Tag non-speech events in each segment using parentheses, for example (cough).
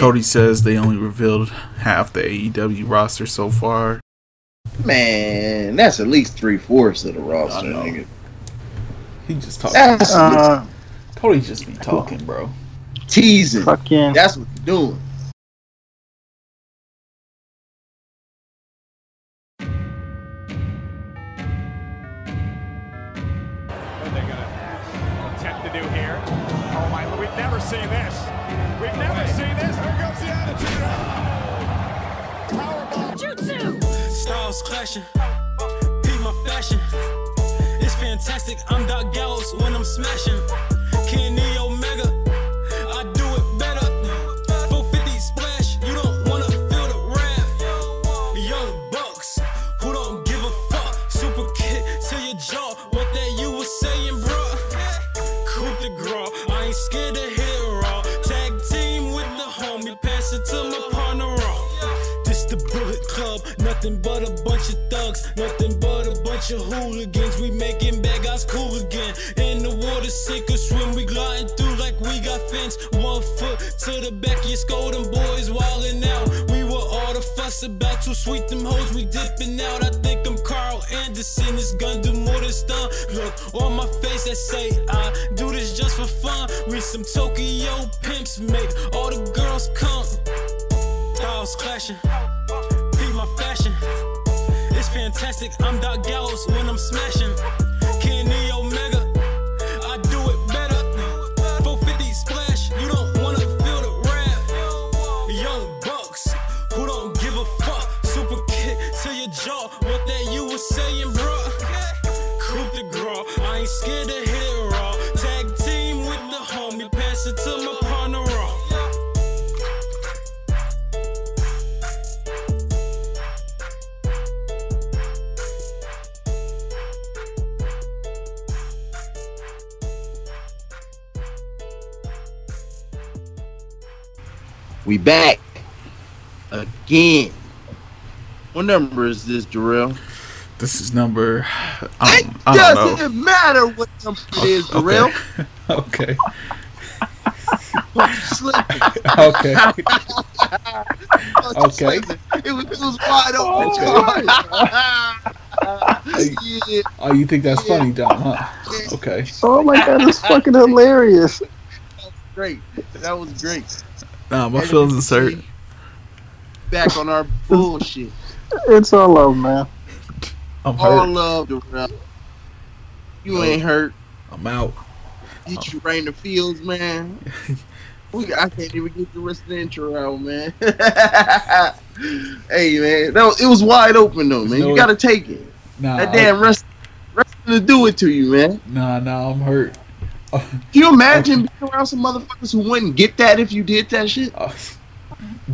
Cody says they only revealed half the AEW roster so far. Man, that's at least three fourths of the roster, nigga. He just talking. That's Uh, Cody just be talking, bro. teasing. fucking. That's what you're doing. Styles clashing, my fashion. It's fantastic. I'm Doc Gallows when I'm smashing. Nothing but a bunch of thugs, nothing but a bunch of hooligans. We making bad guys cool again. In the water, sink or swim, we gliding through like we got fins. One foot to the back of your them boys wildin' out. We were all the fuss about to sweet them hoes, we dipping out. I think I'm Karl Anderson, this gun do more than stun. Look on my face, I say I do this just for fun. We some Tokyo pimps, make all the girls come. Styles clashing, my fashion. It's fantastic. I'm Doc Gallows when I'm smashing. Kenny Omega, I do it better. 450 splash, you don't wanna feel the rap. Young Bucks, who don't give a fuck. Super kick to your jaw. We back again. What number is this, Jarrell? This is number. It I, I don't doesn't matter what number it is, Jarrell. (laughs) Okay. Fuck (laughs) okay. Okay. It was, it was wide open. Oh, yeah, (laughs) Oh, you think that's funny, Dom? Huh? Okay. Oh my god, it's fucking hilarious. great. That was great. Nah, my feelings can is hurt. Back on our bullshit. It's all love, man. I'm All hurt. love, Jarrell. You ain't hurt. I'm out. Get you right in the fields, man. (laughs) We, I can't even get the rest of the intro out, man. (laughs) hey, man, that was, it was wide open though, man. No, You gotta take it. Nah, That damn rest, rest to do it to you, man. nah, nah. I'm hurt. Can you imagine being around some motherfuckers who wouldn't get that if you did that shit? Oh,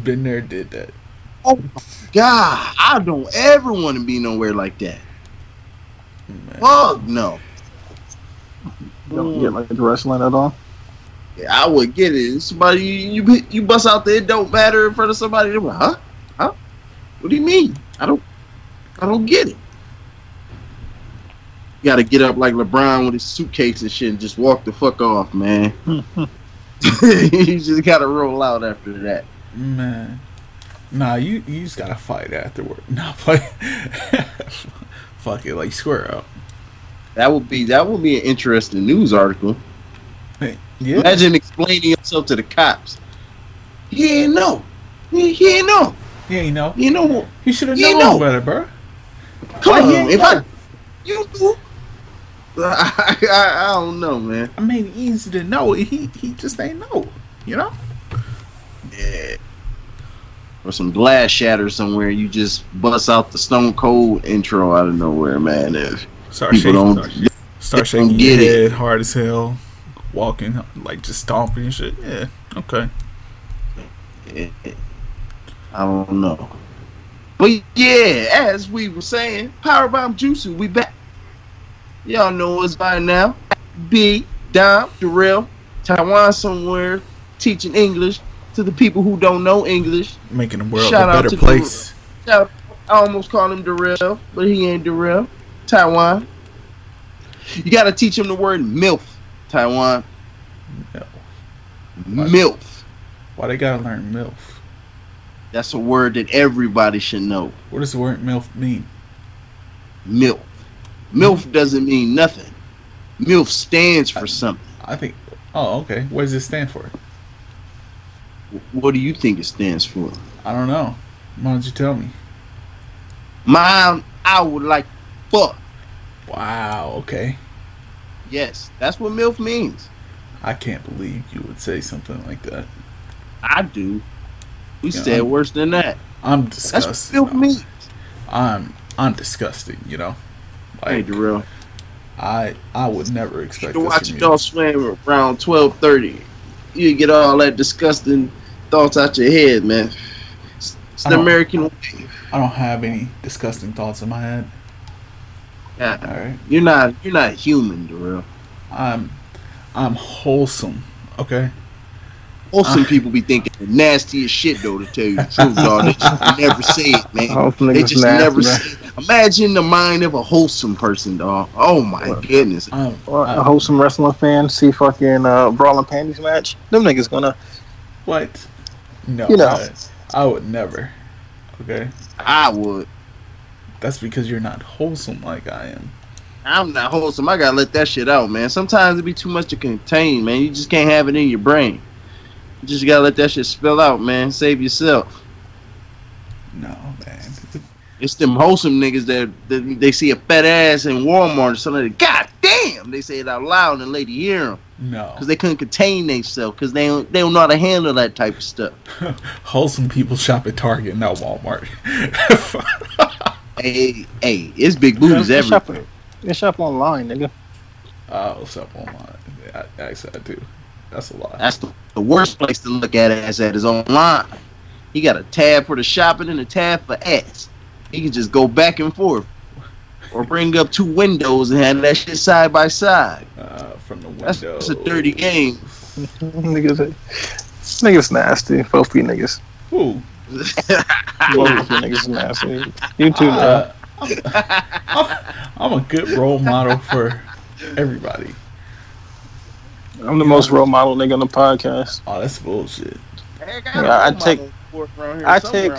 been there, did that. Oh my god, I don't ever want to be nowhere like that. Man. Fuck no. Don't get like wrestling at all. Yeah, I would get it. Somebody you you, you bust out there, it don't matter in front of somebody. They're like, huh? Huh? What do you mean? I don't I don't get it. You gotta get up like LeBron with his suitcase and shit and just walk the fuck off, man. (laughs) (laughs) you just gotta roll out after that. Man. Nah, you you just gotta fight afterward. (laughs) Nah, play. Fuck it, like square up. That would be that would be an interesting news article. Hey, yeah. Imagine explaining yourself to the cops. He ain't know. He, he ain't know. He ain't know. You know. He should have known know. better, bro. Come Why on. If know? I, you do. (laughs) I, I, I don't know, man. I mean, easy to know. He he just ain't know. You know. Yeah. Or some glass shatter somewhere. You just bust out the Stone Cold intro out of nowhere, man. If Start people shaking. don't, Start don't shaking your get it. hard as hell. Walking like just stomping and shit. Yeah. Okay. I don't know. But yeah, as we were saying, Powerbomb Jutsu, we back. Y'all know us by now. B, Dom, Darrell, Taiwan somewhere, teaching English to the people who don't know English. Making the world Shout a out better to place. Shout- I almost called him Darrell, but he ain't Darrell. Taiwan. You gotta teach him the word MILF, Taiwan. No. MILF. Why they gotta learn MILF? That's a word that everybody should know. What does the word MILF mean? MILF. MILF doesn't mean nothing. MILF stands for something. I think. Oh, okay. What does it stand for? What do you think it stands for? I don't know. Why don't you tell me? Mine, I would like fuck. Wow. Okay. Yes, that's what MILF means. I can't believe you would say something like that. I do. We Yeah, said I'm- worse than that. I'm That's what disgusted. MILF means. I'm I'm disgusted. You know. Hey, Darrell. I I would never expect You this watch from Adult Swim around twelve thirty. You get all that disgusting thoughts out your head, man. It's, it's the American way. I don't have any disgusting thoughts in my head. Yeah, All right. you're not you're not human, Darrell. I'm I'm wholesome. Okay. Wholesome Uh. people be thinking the nastiest shit though. To tell you the truth, dog, they just (laughs) never say it, man. They just nasty, never man. say. It. Imagine the mind of a wholesome person, dog. Oh my What? goodness. I'm, Or a I'm- wholesome wrestling fan see fucking uh, brawling panties match. Them niggas gonna, what? No. you know. I, I would never. Okay. I would. That's because you're not wholesome like I am. I'm not wholesome. I gotta let that shit out, man. Sometimes it be too much to contain, man. You just can't have it in your brain. You just gotta let that shit spill out, man. Save yourself. No, man. It's them wholesome niggas that, that they see a fat ass in Walmart or something. Like, God damn! They say it out loud and the lady hear them No. because they couldn't contain themselves because they don't, they don't know how to handle that type of stuff. (laughs) wholesome people shop at Target, not Walmart. Hey, hey, it's big booties they everywhere. shop, they shop online, nigga. oh, shop online. Yeah, I, actually, I do. That's a lot. That's the, the worst place to look at ass at is online. He got a tab for the shopping and a tab for ass. He can just go back and forth. Or bring up two windows and have that shit side by side. Uh, from the window. That's, that's a dirty game. (laughs) niggas, niggas nasty. Both you niggas. Ooh. Both you niggas nasty. You too, Uh, man. I'm, (laughs) I'm a good role model for everybody. I'm the most role model nigga on the podcast. Oh, that's bullshit. Yeah, I take- I take-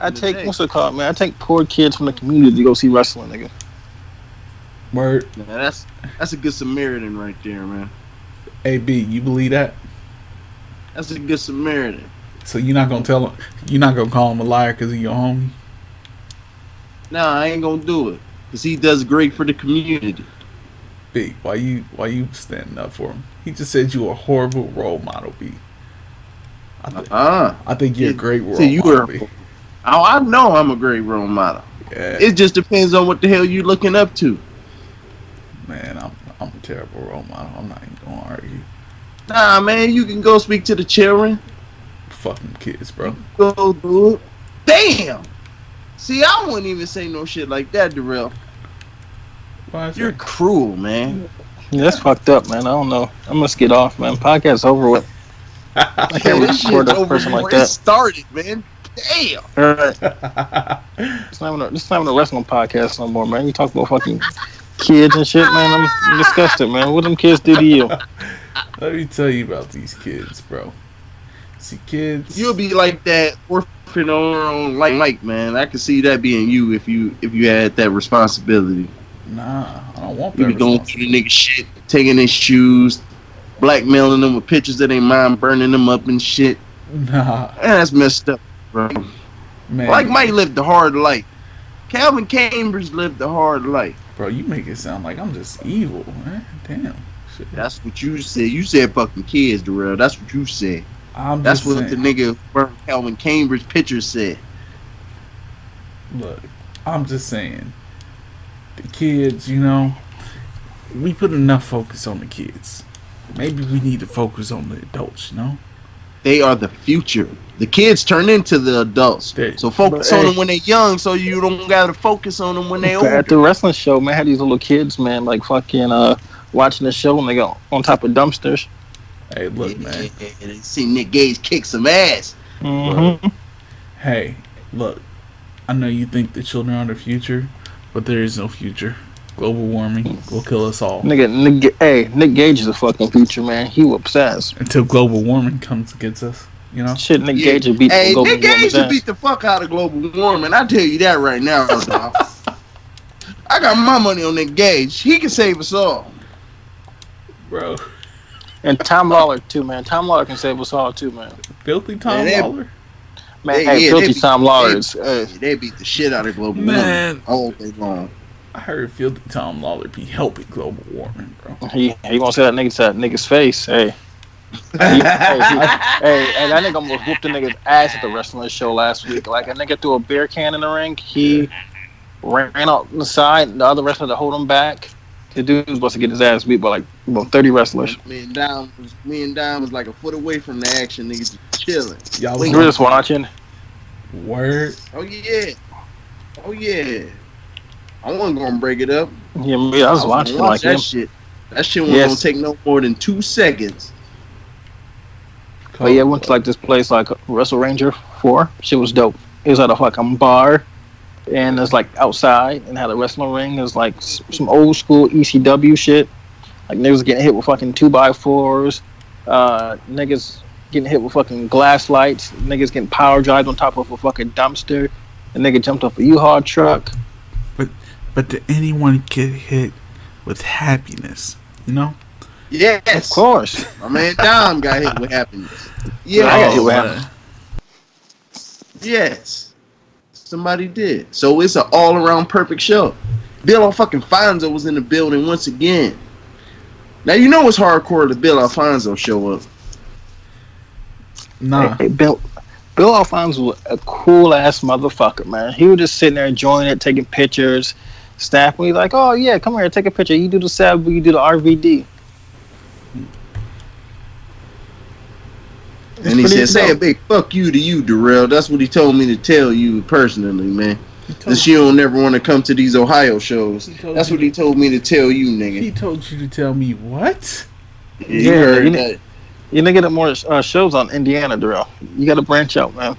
I take what's it called, man? I take poor kids from the community to go see wrestling, nigga. Word. that's that's a good Samaritan right there, man. AB, you believe that? That's a good Samaritan. So you're not gonna tell him? You're not gonna call him a liar because he's your homie? Nah, I ain't gonna do it. Cause he does great for the community. B, why you why you standing up for him? He just said you a horrible role model, B. I, th- Uh I think you're a great role so you model, were- oh, I know I'm a great role model. Yeah, It just depends on what the hell you're looking up to. man, I'm I'm a terrible role model. I'm not even gonna argue. Nah, man, you can go speak to the children. Fucking kids, bro. Go do it. Damn. See, I wouldn't even say no shit like that, Darrell. Why is You're that? cruel, man. Yeah, that's fucked up, man. I don't know. I must get off, man. Podcast over with. I can't Man, (laughs) really this support shit's a over person like before It that. started, man. Damn. All right. (laughs) It's not even a, it's not even a wrestling podcast no more, man. You talk about fucking kids and shit, man. I'm disgusted, man. What them kids do to you? (laughs) Let me tell you about these kids, bro. See, kids. You'll be like that orphan on like Mike, man. I can see that being you if you if you had that responsibility. Nah, I don't want You that. be going through the nigga shit, taking his shoes, blackmailing them with pictures of their mom, burning them up and shit. Nah, Man, that's messed up, bro. man. Like Mike lived the hard life. Calvin Cambridge lived the hard life. Bro, you make it sound like I'm just evil, man. Damn. Shit. That's what you said. You said fucking kids, Darrell. That's what you said. I'm That's what saying, the nigga from Calvin Cambridge picture said. Look, I'm just saying. The kids, you know, we put enough focus on the kids. Maybe we need to focus on the adults, you know? They are the future. The kids turn into the adults. They- So focus But, on hey. them when they're young, so you don't gotta focus on them when they But older. at the wrestling show, man, I had these little kids, man, like fucking uh watching the show and they go on top of dumpsters. Hey, look, Yeah, man. yeah, yeah, They see Nick Gage kick some ass. Mm-hmm. Hey, look. I know you think the children are the future, but there is no future. Global warming will kill us all. Nigga, nigga, hey, Nick Gage is a fucking future, man. He whoops ass. Until global warming comes against us, You know, Shit, Nick Yeah. Gage would beat Hey, global Nick Gage warming's should ass. beat the fuck out of global warming. I tell you that right now, dog. (laughs) I got my money on Nick Gage. He can save us all. bro. And Tom Lawler too, man. Tom Lawler can save us all too, man. Filthy Tom Man, Lawler. Man, They- hey, yeah, filthy they Tom Lawler they- Uh, They beat the shit out of global Man. warming all day long. I heard Filthy Tom Lawler be helping global warming, bro. he he gonna say that nigga to that nigga's face. Hey, hey, he- hey, hey, that nigga almost whooped the nigga's ass at the wrestling show last week. Like a nigga threw a beer can in the ring. He ran out the side. The other wrestler to hold him back. The dude was supposed to get his ass beat by like about thirty wrestlers. Me and Dom was me and Dom was like a foot away from the action. Niggas just chilling. Y'all Wait. You were just watching. word. Oh yeah. Oh yeah. I wasn't gonna break it up. Yeah, me, I was gonna watching watch like that him. shit. That shit wasn't Yes. gonna take no more than two seconds. But yeah, I went to like this place like Wrestle Ranger Four. Shit was dope. It was at a fucking bar, and it's like outside and had a wrestling ring. It was like some old school ECW shit. Like niggas getting hit with fucking two by fours. Uh, niggas getting hit with fucking glass lights. Niggas getting power drive on top of a fucking dumpster. A nigga jumped off a U-Haul truck. But did anyone get hit with happiness? You know? Yes. Of course. My man Dom got hit with happiness. Yeah. I got hit with happiness. Yes. Somebody did. So it's an all around perfect show. Bill fucking Fonzo was in the building once again. Now you know it's hardcore to Bill Alfonso show up. Nah. Hey, Bill, Bill Alfonso was a cool ass motherfucker, man. He was just sitting there enjoying it, taking pictures. Staff was like, "Oh yeah, come here, take a picture. You do the Sabu, you do the RVD." It's and he said, "Say a big fuck you to you, Darrell." That's what he told me to tell you personally, man. That told, Since you don't never want to come to these Ohio shows. That's what he told me to tell you, nigga. he told you to tell me what? Yeah, you Yeah, heard you that. You need to get more uh, shows on Indiana, Darrell. You got to branch out, man.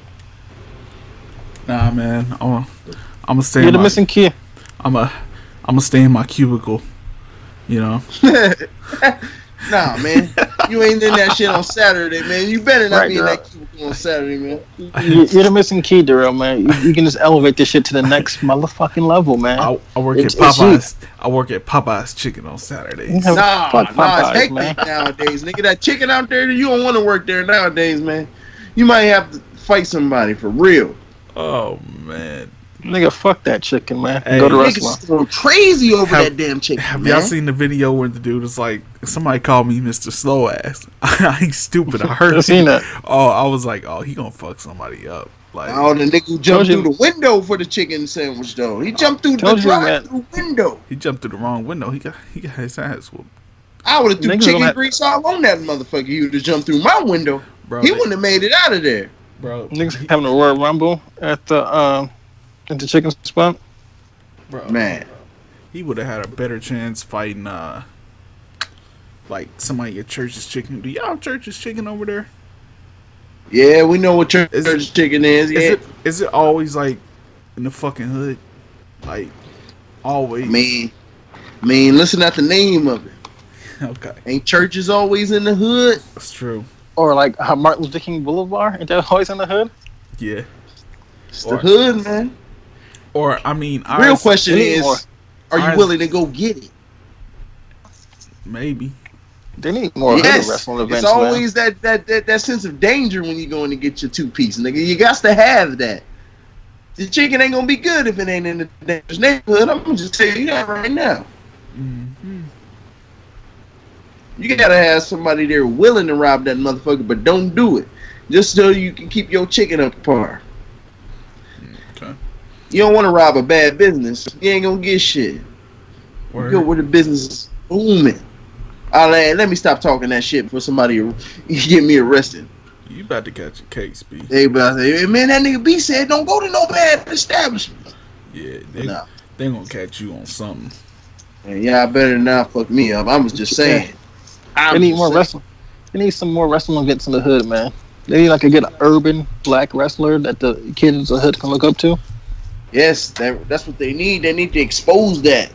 Nah, man. I'm gonna, I'm gonna stay. You're In the my, missing key. I'm a, I'm gonna stay in my cubicle. You know. (laughs) nah, man. You ain't in that shit on Saturday, man. You better not Right, be in that cubicle on Saturday, man. You- You're the missing key, Darrell, man. You, you can just elevate this shit to the next motherfucking level, man. I, I work It's- at. Popeyes. I work at Popeyes Chicken on Saturdays. Yeah. Nah, Fuck nah, it's Popeyes, hectic man. nowadays, nigga. That chicken out there, you don't want to work there nowadays, man. You might have to fight somebody for real. Oh man. Nigga, fuck that chicken, man. Hey. Go to Niggas wrestling. going crazy over Have- that damn chicken, Have man. y'all seen the video where the dude is like, somebody called me Mr. Slow Ass? (laughs) I ain't stupid. I heard (laughs) I seen that. Oh, I was like, oh, he gonna fuck somebody up. Like, Oh, the nigga who jumped Told you- through the window for the chicken sandwich, though. He jumped through the Told drive-through window. he jumped through the wrong window. He got he got his ass whooped, I would have threw Niggas chicken gonna have- grease all on that motherfucker. He would have jumped through my window. bro. He wouldn't have made it out of there. bro, Niggas having a Royal Rumble at the um at the chicken spot. bro, Man, he would have had a better chance fighting uh, like somebody at Church's Chicken. Do y'all have Church's Chicken over there? yeah, we know what church Is- chicken is. Yeah, Is it is it always like in the fucking hood, like always? I mean, I mean, listen at the name of it. (laughs) okay, Ain't churches always in the hood? that's true. Or like uh, Martin Luther King Boulevard. Ain't that always in the hood? Yeah. It's Or- the hood, man. Or I mean, Real question is, more. are you willing to go get it? maybe. They need more yes, hood wrestling events, it's man. always that, that that that sense of danger when you're going to get your two piece, nigga. You got to have that. The chicken ain't gonna be good if it ain't in the dangerous neighborhood. I'm gonna just tell you that right now. hmm You gotta have somebody there willing to rob that motherfucker, but don't do it. Just so you can keep your chicken up par. Okay. You don't want to rob a bad business. You ain't gonna get shit. You Word. go where the business is booming. I'll let, let me stop talking that shit before somebody (laughs) get me arrested. You about to catch a case, B. Hey, but I say, eh, hey, man, that nigga B said don't go to no bad establishment. Yeah, they Nah. they gonna catch you on something. Man, y'all better not fuck me up. I was just saying. I'm They need more saying. wrestling. They need some more wrestling events in the hood, man. They need like a good urban black wrestler that the kids in the hood can look up to. Yes, that, that's what they need. They need to expose that.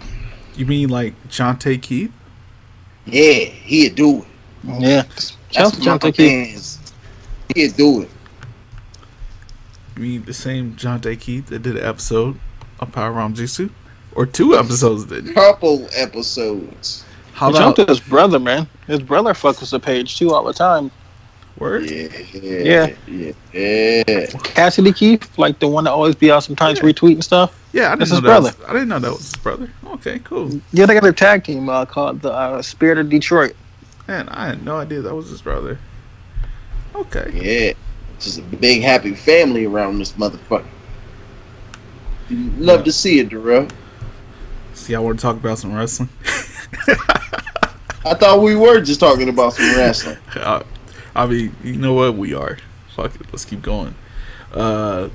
You mean like Jonte Keith? Yeah, he'd do it. Yeah. That's Shout out what to John my He'd do it. You mean the same John Day Keith that did an episode of Powerbomb Jutsu? Or two episodes did. Couple episodes. How He about to his brother, man. His brother fucks with the page too all the time. Word? Yeah, Yeah. yeah, yeah. Cassidy Keith, like the one that always be out sometimes Yeah. retweeting stuff. Yeah, I didn't That's know his that. brother. Was, I didn't know that was his brother. Okay, cool. Yeah, they got a tag team uh, called the uh, Spirit of Detroit. Man, I had no idea that was his brother. Okay. Yeah. Just a big happy family around this motherfucker. Love to see it, Darrell. See, I want to talk about some wrestling. (laughs) I thought we were just talking about some wrestling. I, (laughs) I mean, you know what? We are. Fuck it. Let's keep going. Uh,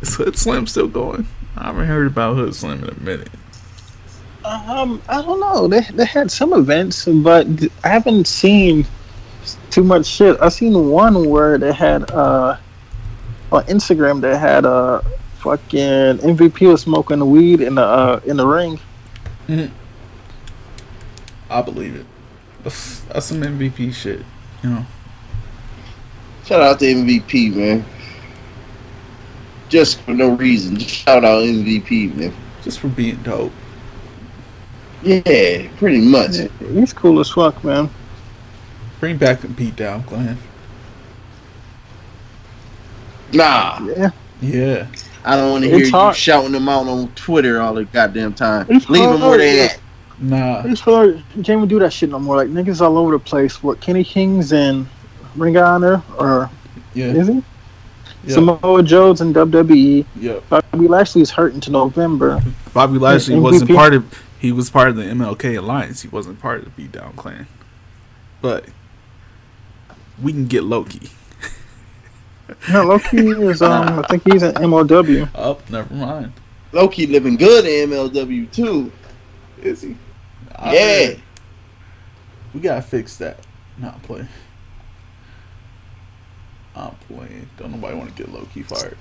is Hood Slim still going? I haven't heard about Hood Slim in a minute. Um, I don't know. They they had some events, but I haven't seen too much shit. I seen one where they had uh on Instagram they had uh fucking MVP was smoking weed in the uh in the ring. I believe it. That's, that's some MVP shit. You know. Shout out to MVP, man. Just for no reason. Just shout out MVP, man. Just for being dope. Yeah, pretty much. He's cool as fuck, man. Bring back the beat down, Clan. Nah, Yeah, Yeah. I don't want to hear It's you hard. shouting them out on Twitter all the goddamn time. It's Leave them where they at. Nah. I just feel like you can't even do that shit no more. Like niggas all over the place. What Kenny Kings and Ring of Honor or Yeah. is he? Yeah. Samoa Joe's and WWE. yeah. Bobby Lashley's hurt until November. Bobby Lashley MVP. wasn't part of. He was part of the MLK alliance. He wasn't part of the Beatdown Clan. But we can get Low Ki. (laughs) No, Low Ki is um. I think he's an MLW. Up. never mind. Low Ki living good in MLW too. Is he? I Yeah. heard. We gotta fix that. Not play. I'm playing. Don't nobody want to get Low Ki fired.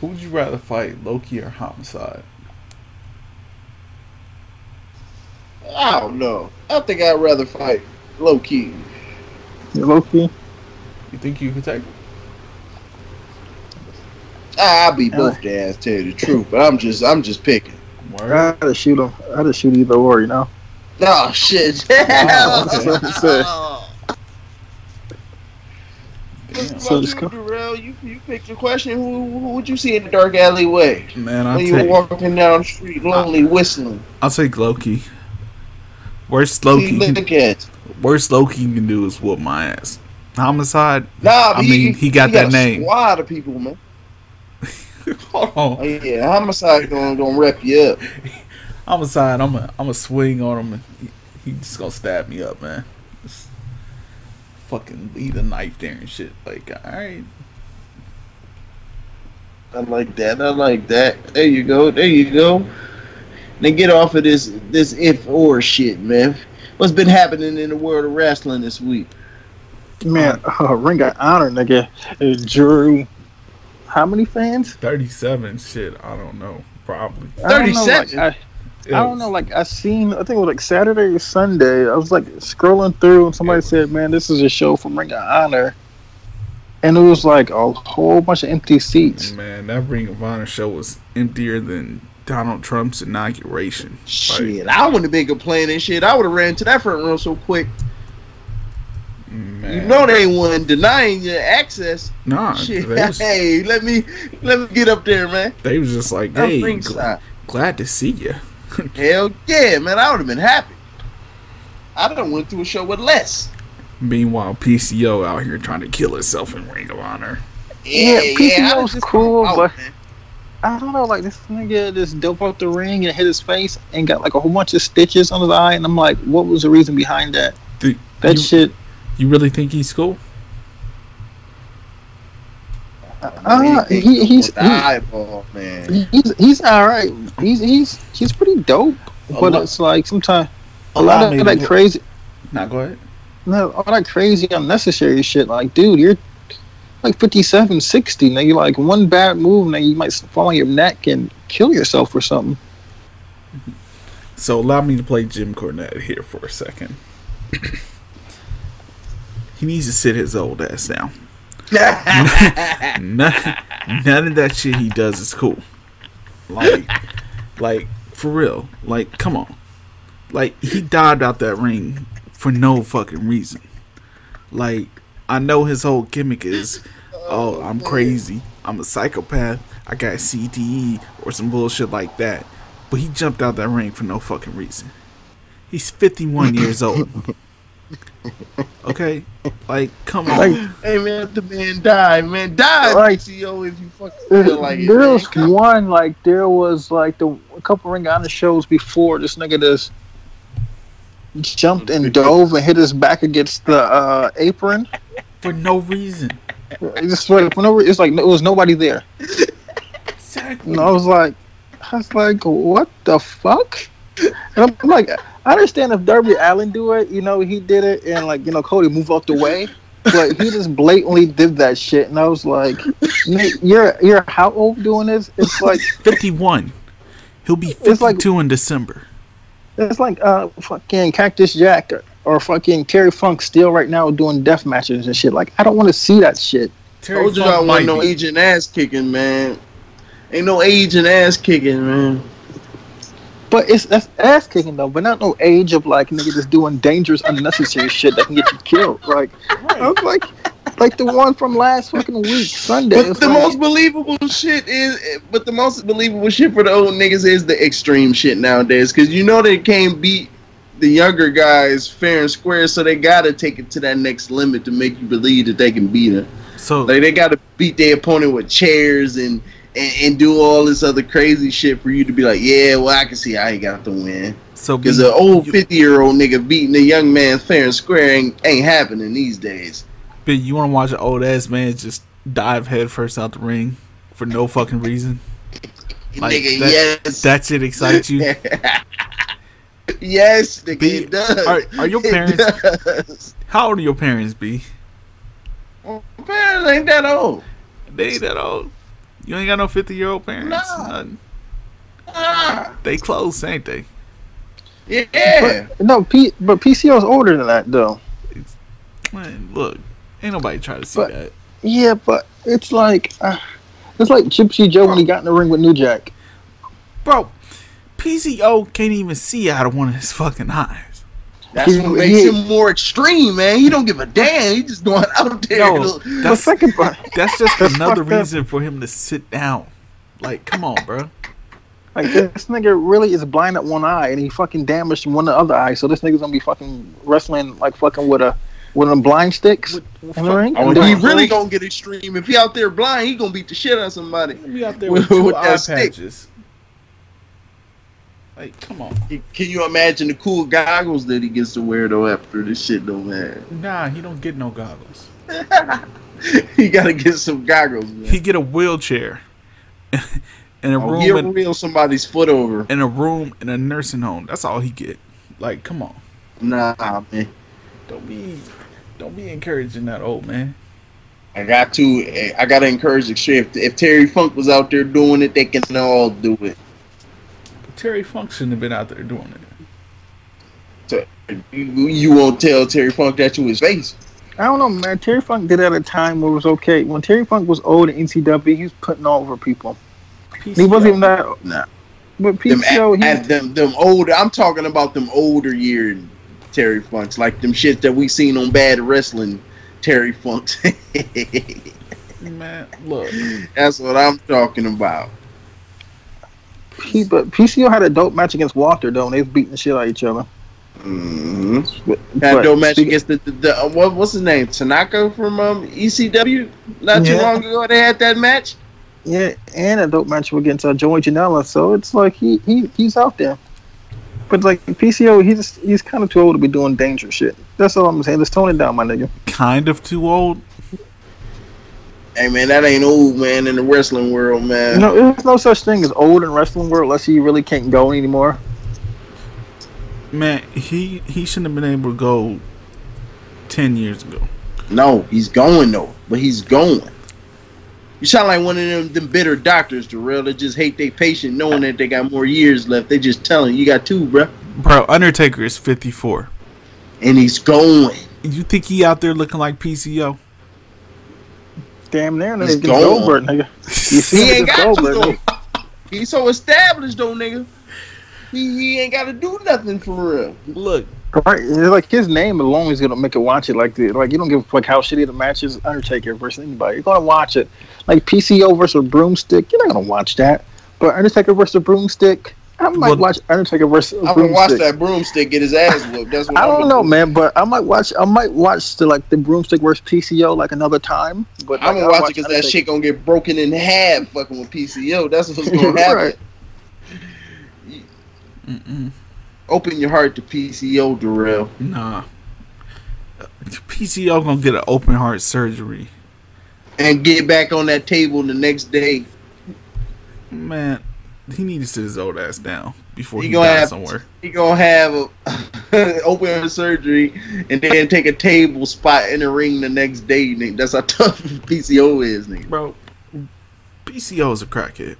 Who would you rather fight, Low Ki or Homicide? I don't know. I think I'd rather fight Low Ki. Loki. You think you could take him? I'll be both the ass, tell you the truth, but I'm just I'm just picking. Word? I had to shoot him. I had to shoot either or, you know. Oh shit. Wow, okay. (laughs) (laughs) That's what he said. Damn. So you, go- Darrell, you you picked your question. Who, who would you see in the dark alleyway Man, I'll when you were walking down the street, lonely, whistling? I'll take Low Ki. Worst Low Ki, look can, at worst Low Ki can do is whoop my ass. Homicide. nah. I mean, he got that a name. Squad of people, man. (laughs) Hold Oh on. yeah, homicide gonna gonna rep you up. (laughs) Homicide. I'm a, I'm a swing on him, and he, he just gonna stab me up, man. Just fucking leave a knife there and shit. Like, all right. I like that. I like that. There you go. There you go. Now get off of this this if or shit, man. What's been happening in the world of wrestling this week? Man, (laughs) uh, Ring of Honor, nigga, it drew how many fans? 37 shit. I don't know. Probably. I don't know, like, 37? I, don't know. Like I seen, I think it was like Saturday or Sunday. I was like scrolling through, and somebody said, "Man, this is a show from Ring of Honor," and it was like a whole bunch of empty seats. Man, that Ring of Honor show was emptier than Donald Trump's inauguration. Like, Shit, I wouldn't have been complaining. Shit, I would have ran to that front row so quick. man. You know they wasn't denying your access. Nah, Shit, was, hey, let me let me get up there, man. they was just like, hey, gl- glad to see you. (laughs) Hell yeah, man. I would have been happy. I done went through a show with less. Meanwhile, PCO out here trying to kill himself in Ring of Honor. Yeah, I PCO was was cool, out, but- man. I don't know, like this nigga just dope out the ring and hit his face and got like a whole bunch of stitches on his eye, and I'm like, what was the reason behind that? Dude, That you, shit. you really think he's cool? Uh, He- he, he's with he, eyeball, man. he's he's all right. He's he's he's pretty dope, A but lot- it's like sometimes a Allow lot of to that crazy, Not go ahead. no, all that crazy unnecessary shit. Like, dude, you're like 57, 60. Now you're like one bad move, now you might fall on your neck and kill yourself or something. So allow me to play Jim Cornette here for a second. (clears throat) he needs to sit his old ass down. None, none of that shit he does is cool. Like, like for real. Like, come on. Like he dived out that ring for no fucking reason. Like, I know his whole gimmick is, oh, I'm crazy. I'm a psychopath. I got CTE or some bullshit like that. But he jumped out that ring for no fucking reason. He's 51 years old. (laughs) (laughs) Okay, like come on. Like, hey man, the man died, man. Die, Right. PCO, if you fucking feel like it. there man. was Come one like there was like the a couple Ring of Honor shows before this nigga just jumped and dove and hit his back against the uh, apron. For no reason. It's just like whenever it's like it was nobody there. Exactly. And I was like, I was like, what the fuck? And I'm like, I understand if Darby Allin do it, you know, he did it, and like, you know, Cody move out the way, but he just blatantly did that shit, and I was like, Nate, you're you're how old doing this? It's (laughs) like 51. He'll be It's like- 52 in December. it's like uh fucking Cactus Jack or, or fucking Terry Funk still right now doing death matches and shit. Like, I don't want to see that shit. Told you I want might no be- agent ass kicking, man. Ain't no agent ass kicking, man. But it's that's ass kicking though, but not no age of like nigga just doing dangerous, unnecessary shit that can get you killed. Like I was like, like the one from last fucking week Sunday. But the like- most believable shit is, but the most believable shit for the old niggas is the extreme shit nowadays. Because you know they can't beat the younger guys fair and square, so they gotta take it to that next limit to make you believe that they can beat them. So Like they gotta beat their opponent with chairs and, and and do all this other crazy shit for you to be like, yeah, well I can see how he got the win. so Because an old fifty year old nigga beating a young man fair and square ain't, ain't happening these days. B, you want to watch an old ass man just dive head first out the ring for no fucking reason? Like, nigga, that- yes. That shit excites you? (laughs) yes, nigga, B, it does. are- are your parents- How old are your parents, B? My parents ain't that old. They ain't that old. You ain't got no 50 year old parents. Nah. Nothing. Ah, They close, ain't they? yeah. But, no, P, but PCO's older than that though. Man, look, ain't nobody trying to see But- that. Yeah, but it's like uh, it's like Gypsy Joe when he got in the ring with New Jack. Bro, PCO can't even see out of one of his fucking eyes. That's He- what makes he- him more extreme, man. He don't give a damn. He just going out there. No, (laughs) to- The that's, second part, that's just another reason for him to sit down. Like, come on, bro. like this nigga really is blind at one eye, and he fucking damaged one of the other eye. So this nigga's gonna be fucking wrestling like fucking with a with them blind sticks in the ring. Oh, And he really throws. gonna get extreme. If he out there blind, he gonna beat the shit out of somebody. We out there with with two With eye that stick. Like, come on. Can you imagine the cool goggles that he gets to wear though after this shit though, man? Nah, he don't get no goggles. (laughs) he gotta get some goggles, man. He get a wheelchair (laughs) in a Oh, room he'll in, reel somebody's foot over. in a room in a nursing home. That's all he get. Like, come on. Nah, man. Don't be don't be encouraging that old man. I got to. Eh, I gotta encourage the shit. If, if Terry Funk was out there doing it, they can all do it. But Terry Funk shouldn't have been out there doing it. So you, you won't tell Terry Funk that to his face. I don't know, man. Terry Funk did it at a time where it was okay. When Terry Funk was old in ECW, he was putting all over people. He wasn't even that. Nah. But Them, PCO, at, he, them, them older. I'm talking about them older year Terry Funks, like them shit that we seen on Bad Wrestling. Terry Funks. (laughs) Man, look. That's what I'm talking about. He, but PCO had a dope match against Walter though, and they was beating the shit out of each other. hmm But, That but dope match speak- against the, the, the uh, what, what's his name? Tanaka from um, ECW. Not too Yeah. long ago, they had that match. Yeah, and a dope match against uh, Joey Janela. So it's like he, he he's out there. But like PCO, he's he's kind of too old to be doing dangerous shit. That's all I'm saying. Let's tone it down, my nigga. Kind of too old. Hey man, that ain't old man in the wrestling world, man. You know, there's no such thing as old in wrestling world unless you really can't go anymore. Man, he he shouldn't have been able to go ten years ago. No, he's going though, but he's going. You sound like one of them, them bitter doctors, Darrell, that just hate their patient knowing that they got more years left. They just telling you, you got two, bro. Bro, Undertaker is fifty four. And he's going. You think he out there looking like PCO? Damn near, He's nigga. gone. Goldberg, nigga. You (laughs) see He ain't got to Goldberg, though. He's so established though, nigga. He, he ain't got to do nothing for real. Look, Right, it's like his name alone is gonna make it watch it. Like the like you don't give a fuck how shitty the match is. Undertaker versus anybody, you're gonna watch it. Like PCO versus Broomstick, you're not gonna watch that. But Undertaker versus Broomstick, I might Well- watch Undertaker versus I'm gonna watch that broomstick get his ass whooped. That's what I I'm don't know, do. man, but I might watch. I might watch the like the Broomstick versus PCO like another time. But I'm gonna I'll watch it because that shit gonna get broken in half fucking with PCO. That's what's gonna (laughs) happen. Right. mm-mm, Open your heart to PCO, Darrell. nah. PCO gonna get an open heart surgery. And get back on that table the next day. Man, he needs to sit his old ass down before He he, gonna dies have- somewhere. He gonna have a (laughs) open heart surgery and then take a table spot in the ring the next day. Nigga. That's how tough (laughs) PCO is, nigga. Bro, PCO is a crackhead.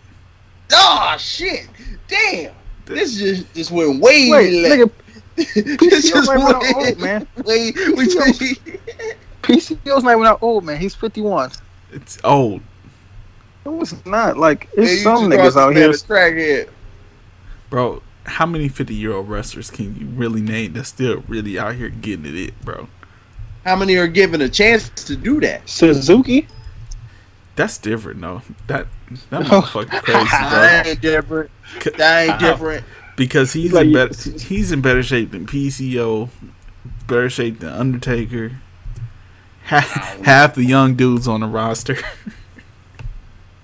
Oh shit! Damn! This just just went way Wait, left. nigga, (laughs) this PCO just might went went old, man. way. We PCO's not even that old, man. He's 51. It's old. No, it's not. Like it's you some niggas out here. man a crackhead. Bro, how many 50 year old wrestlers can you really name that's still really out here getting it, it, bro? How many are given a chance to do that? Suzuki. That's different, though. That that (laughs) motherfucker crazy, bro. That ain't different. That ain't How? different. Because he's Like, in better he's in better shape than PCO, better shape than Undertaker. Half, half the young dudes on the roster. (laughs)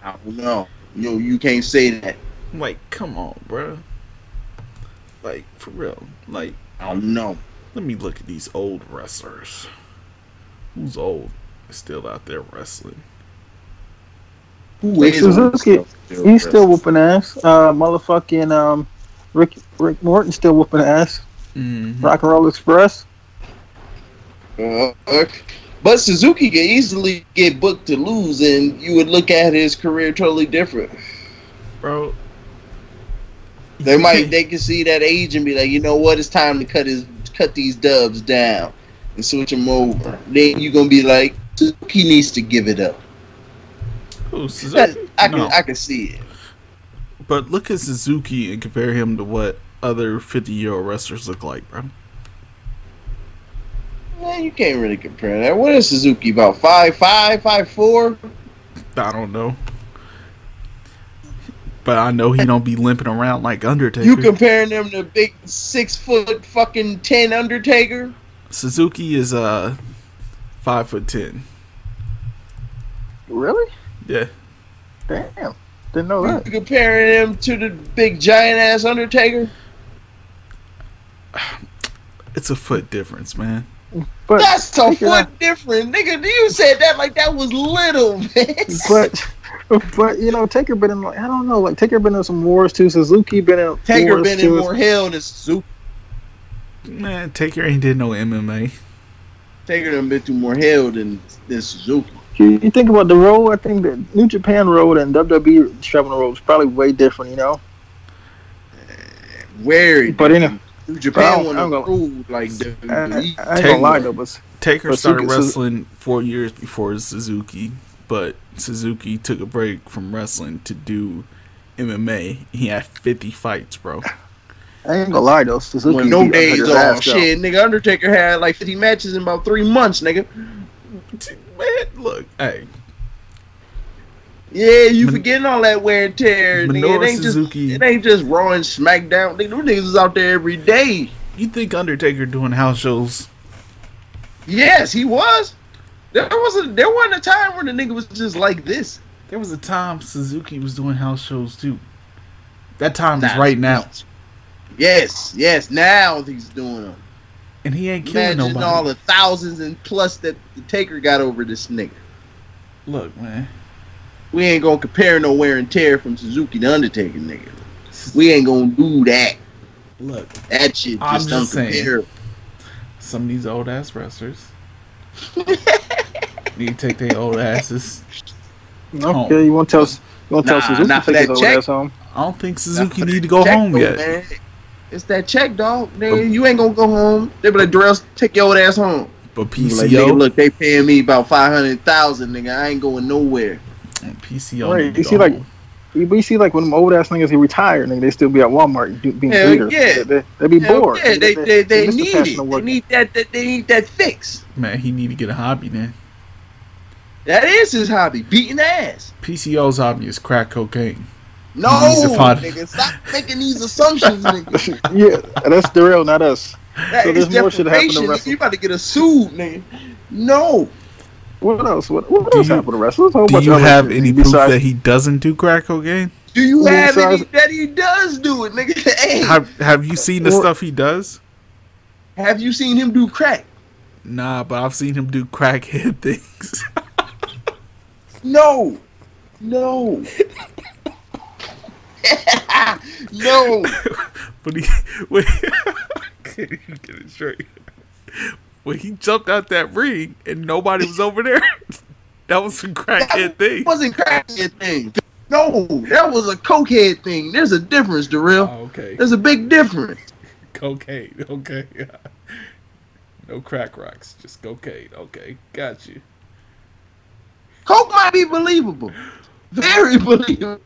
I don't know. Yo, you can't say that. like, come on, bro. Like for real. Like, I don't know. let me look at these old wrestlers. Who's old? is Still out there wrestling. Who Like is Suzuki, on this He's still whooping ass. Uh, motherfucking um, Rick Rick Morton still whooping ass. Mm-hmm. Rock and Roll Express. Uh, but Suzuki could easily get booked to lose, and you would look at his career totally different. Bro. They (laughs) might they can see that age and be like, you know what, it's time to cut his cut these dubs down and switch them over. Then you're gonna be like, Suzuki needs to give it up. Who, That, Suzuki? I can No. I can see it. But look at Suzuki and compare him to what other 50 year old wrestlers look like, bro. Man, you can't really compare that. What is Suzuki about? Five five, five four? I don't know. But I know he don't be limping around like Undertaker. You comparing them to big six foot fucking ten Undertaker? Suzuki is uh five foot ten. Really? Yeah. Damn. Didn't know You that. comparing him to the big giant ass Undertaker? (sighs) It's a foot difference, man. But That's a Taker- foot different, nigga. You said that like that was little, (laughs) man. But but you know, Taker been in like I don't know, like Taker been in some wars too. Suzuki been in Taker wars been in too. more hell than Suzuki. Man, Taker ain't did no MMA. Taker done been through more hell than, than Suzuki. You, you think about the road. I think the New Japan road and WWE traveling road is probably way different. You know. Very But in a, New I Japan don't- want I'm to gonna- prove like the, I, I, I the- ain't gonna Taker- lie though, but Taker But started Suzuki- wrestling four years before Suzuki, but Suzuki took a break from wrestling to do MMA. He had 50 fights, bro. I ain't gonna lie though. Suzuki when no days off. ass, though. Shit, nigga, Undertaker had like 50 matches in about three months, nigga. Man, look, hey, Yeah, you Man- forgetting all that wear and tear, nigga. Minoru It ain't Suzuki- just it ain't just Raw and SmackDown. Nigga, them niggas is out there every day. you think Undertaker doing house shows? Yes, he was. There was a there wasn't a time when the nigga was just like this. There was a time Suzuki was doing house shows too. That time is right now, Yes, yes. Now he's doing them. and he ain't killing Imagine nobody. all the thousands and plus that the Taker got over this nigga. Look, man, We ain't gonna compare no wear and tear from Suzuki to Undertaker, nigga. We ain't gonna do that. look, That shit I'm just just saying. uncomparable. some of these old ass wrestlers (laughs) need to take their old asses. Okay, you want to tell you want to Nah, tell Suzuki not to for take his that old check. ass home? I don't think Suzuki need to go check, home though, yet. man. It's that check, dog. Nigga, you ain't gonna go home. They be like, Darrell, take your old ass home. But He was Like, nigga, PCO, look, they paying me about five hundred thousand, nigga. I ain't going nowhere. PCO. Right, need to you see, like. You, but you see, like when them old ass niggas he retired, nigga, they still be at Walmart do, being Hell leaders. yeah. They, they, they be Hell bored. yeah, they they, they, miss the need passion it. They need that, that they need that fix. man, he need to get a hobby man. That is his hobby, beating ass. PCO's hobby is crack cocaine. No, needs to find- nigga, stop making these assumptions, (laughs) nigga. yeah, that's the real, not us. That So is there's more shit happen to deprivation. nigga. wrestle- You about to get a suit, nigga. No. What else? What, what Do else you- happened to wrestlers? A whole Do you have shit any proof besides- that he doesn't do crack cocaine? Do you Well, have any besides- that he does do it, nigga? (laughs) Hey, have, Have Have you seen the Well- stuff he does? Have you seen him do crack? Nah, but I've seen him do crackhead (laughs) things. No. No. (laughs) no. but he wait, can't even get it straight. When he jumped out that ring and nobody was over there, (laughs) that was some crackhead thing. It wasn't crackhead thing. No, that was a cokehead thing. There's a difference, Darrell. Oh, okay, There's a big difference. cocaine. (laughs) Okay, no crack rocks, just cocaine. Okay, got you. Coke might be believable. Very (laughs) believable.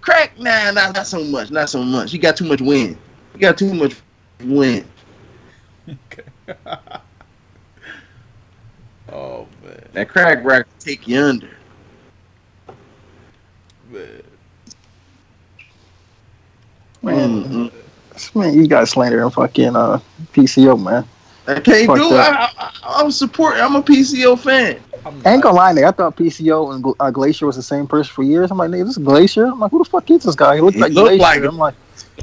Crack, nah, not, not so much. Not so much. You got too much wind. You got too much wind. Okay. (laughs) oh man, That crack rack will take you under. man. Man, Mm-mm. man, you guys slandering fucking uh, PCO, man. I can't Fuck do it. that. I, I, I'm supporting. I'm a PCO fan. I'm I ain't gonna lie, nigga. I thought PCO and uh, Glacier was the same person for years. I'm like, nigga, this is Glacier. I'm like, who the fuck is this guy? He looked He like looked Glacier. like. I'm like,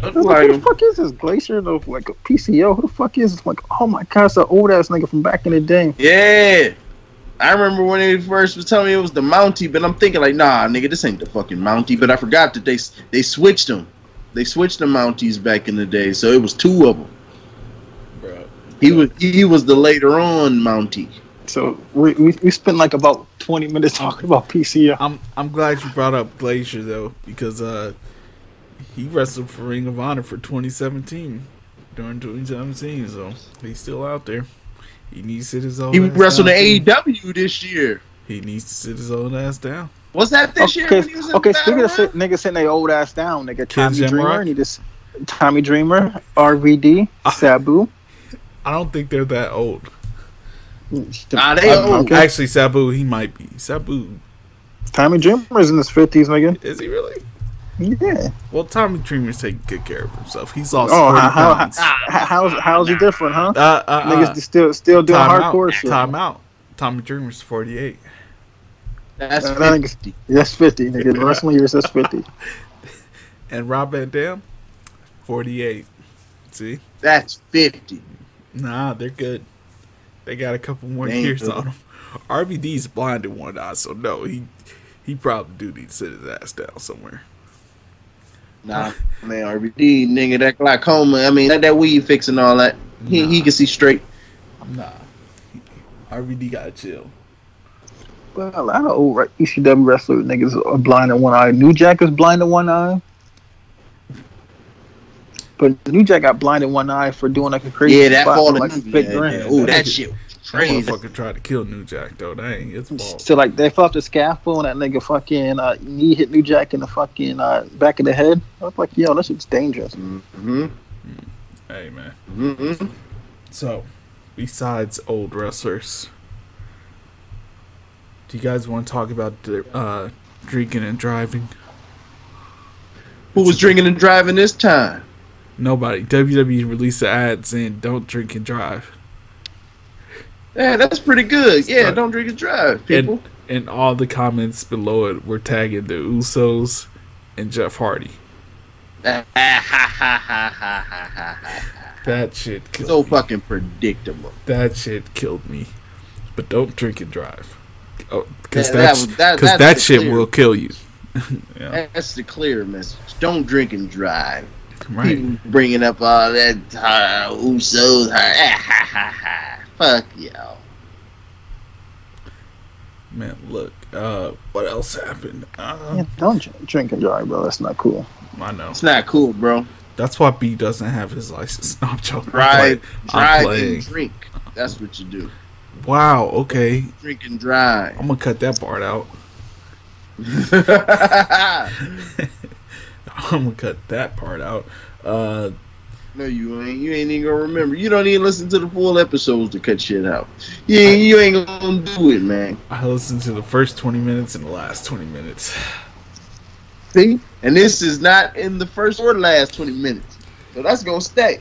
Look who, like who the fuck is this Glacier? No, like a PCO. Who the fuck is this? Like, oh my god, it's an old ass nigga from back in the day. Yeah. I remember when they first was telling me it was the Mountie, but I'm thinking like, nah, nigga, this ain't the fucking Mountie. But I forgot that they they switched them. They switched the Mounties back in the day, so it was two of them. Bro. He was he was the later on Mountie. So we, we we spent like about 20 minutes (laughs) talking about PCO. I'm I'm glad you brought up Glacier though because uh he wrestled for Ring of Honor for 2017 during 2017, so he's still out there. He needs to sit his old. He ass wrestled down, in too. AEW this year. He needs to sit his old ass down. Was that this year Okay, when he was in okay. Battle Speaking of Royal? sit, niggas sitting their old ass down, nigga. Tommy Ken Dreamer, Shamrock? and he just Tommy Dreamer, RVD. Sabu. I don't think they're that old. Nah, they I'm- old. Actually, Sabu, he might be. Sabu, Tommy Dreamer is in his fifties, nigga. is he really? Yeah. Well, Tommy Dreamer's taking good care of himself. He's lost Oh, 40 how, how, pounds. how, how's how's he different, huh? uh, uh, Niggas uh, just still still doing time hardcore out. shit. Time out. Tommy Dreamer's 48. That's Uh, 50. That's fifty, nigga. The wrestling years, that's fifty. (laughs) And Rob Van Dam, 48. See? That's 50. Nah, they're good. They got a couple more They ain't years good. on them. RVD's blind in one eye, so no, he he probably do need to sit his ass down somewhere. Nah, man, RVD, nigga, that glaucoma. I mean, that, that weed fixing all that. He, he can see straight. Nah, RVD gotta chill. Well, a lot of old re- ECW wrestlers niggas are blind in one eye. New Jack is blind in one eye. But New Jack got blind in one eye for doing like a crazy Yeah, that spot fall like like yeah, big yeah, grin. Ooh, That that nigga- shit was That motherfucker tried to kill New Jack though. That ain't his fault. So like they fell off the scaffold and that nigga fucking uh, knee hit New Jack in the fucking uh, back of the head. I was like, yo, that shit's dangerous. Mm-hmm. Hey man. Mm-hmm. So, besides old wrestlers, do you guys want to talk about uh, drinking and driving? Who was drinking and driving this time? Nobody. WWE released an ad saying "Don't drink and drive," Yeah, that's pretty good. Yeah, don't drink and drive, people. and and all the comments below it were tagging the Usos and Jeff Hardy. (laughs) That shit killed so me. fucking predictable. That shit killed me. But don't drink and drive. Oh, because that, that that- that shit clear- will kill you. (laughs) yeah, That's the clear message. Don't drink and drive. right. People bringing up all that uh, Usos. Uh, (laughs) fuck y'all. Man, look. Uh, what else happened? Uh, Yeah, don't drink, drink and drive, bro. That's not cool. I know. It's not cool, bro. That's why B doesn't have his license. (laughs) No, I'm joking. I'm Drive. I'm drive, and drink. That's what you do. Wow. Okay. Drink and drive. I'm gonna cut that part out. (laughs) (laughs) I'm gonna cut that part out. Uh, no, you ain't. You ain't even gonna remember. You don't even listen to the full episodes to cut shit out. You ain't, you ain't gonna do it, man. I listened to the first 20 minutes and the last 20 minutes. See, and this is not in the first or last twenty minutes, so that's gonna stay.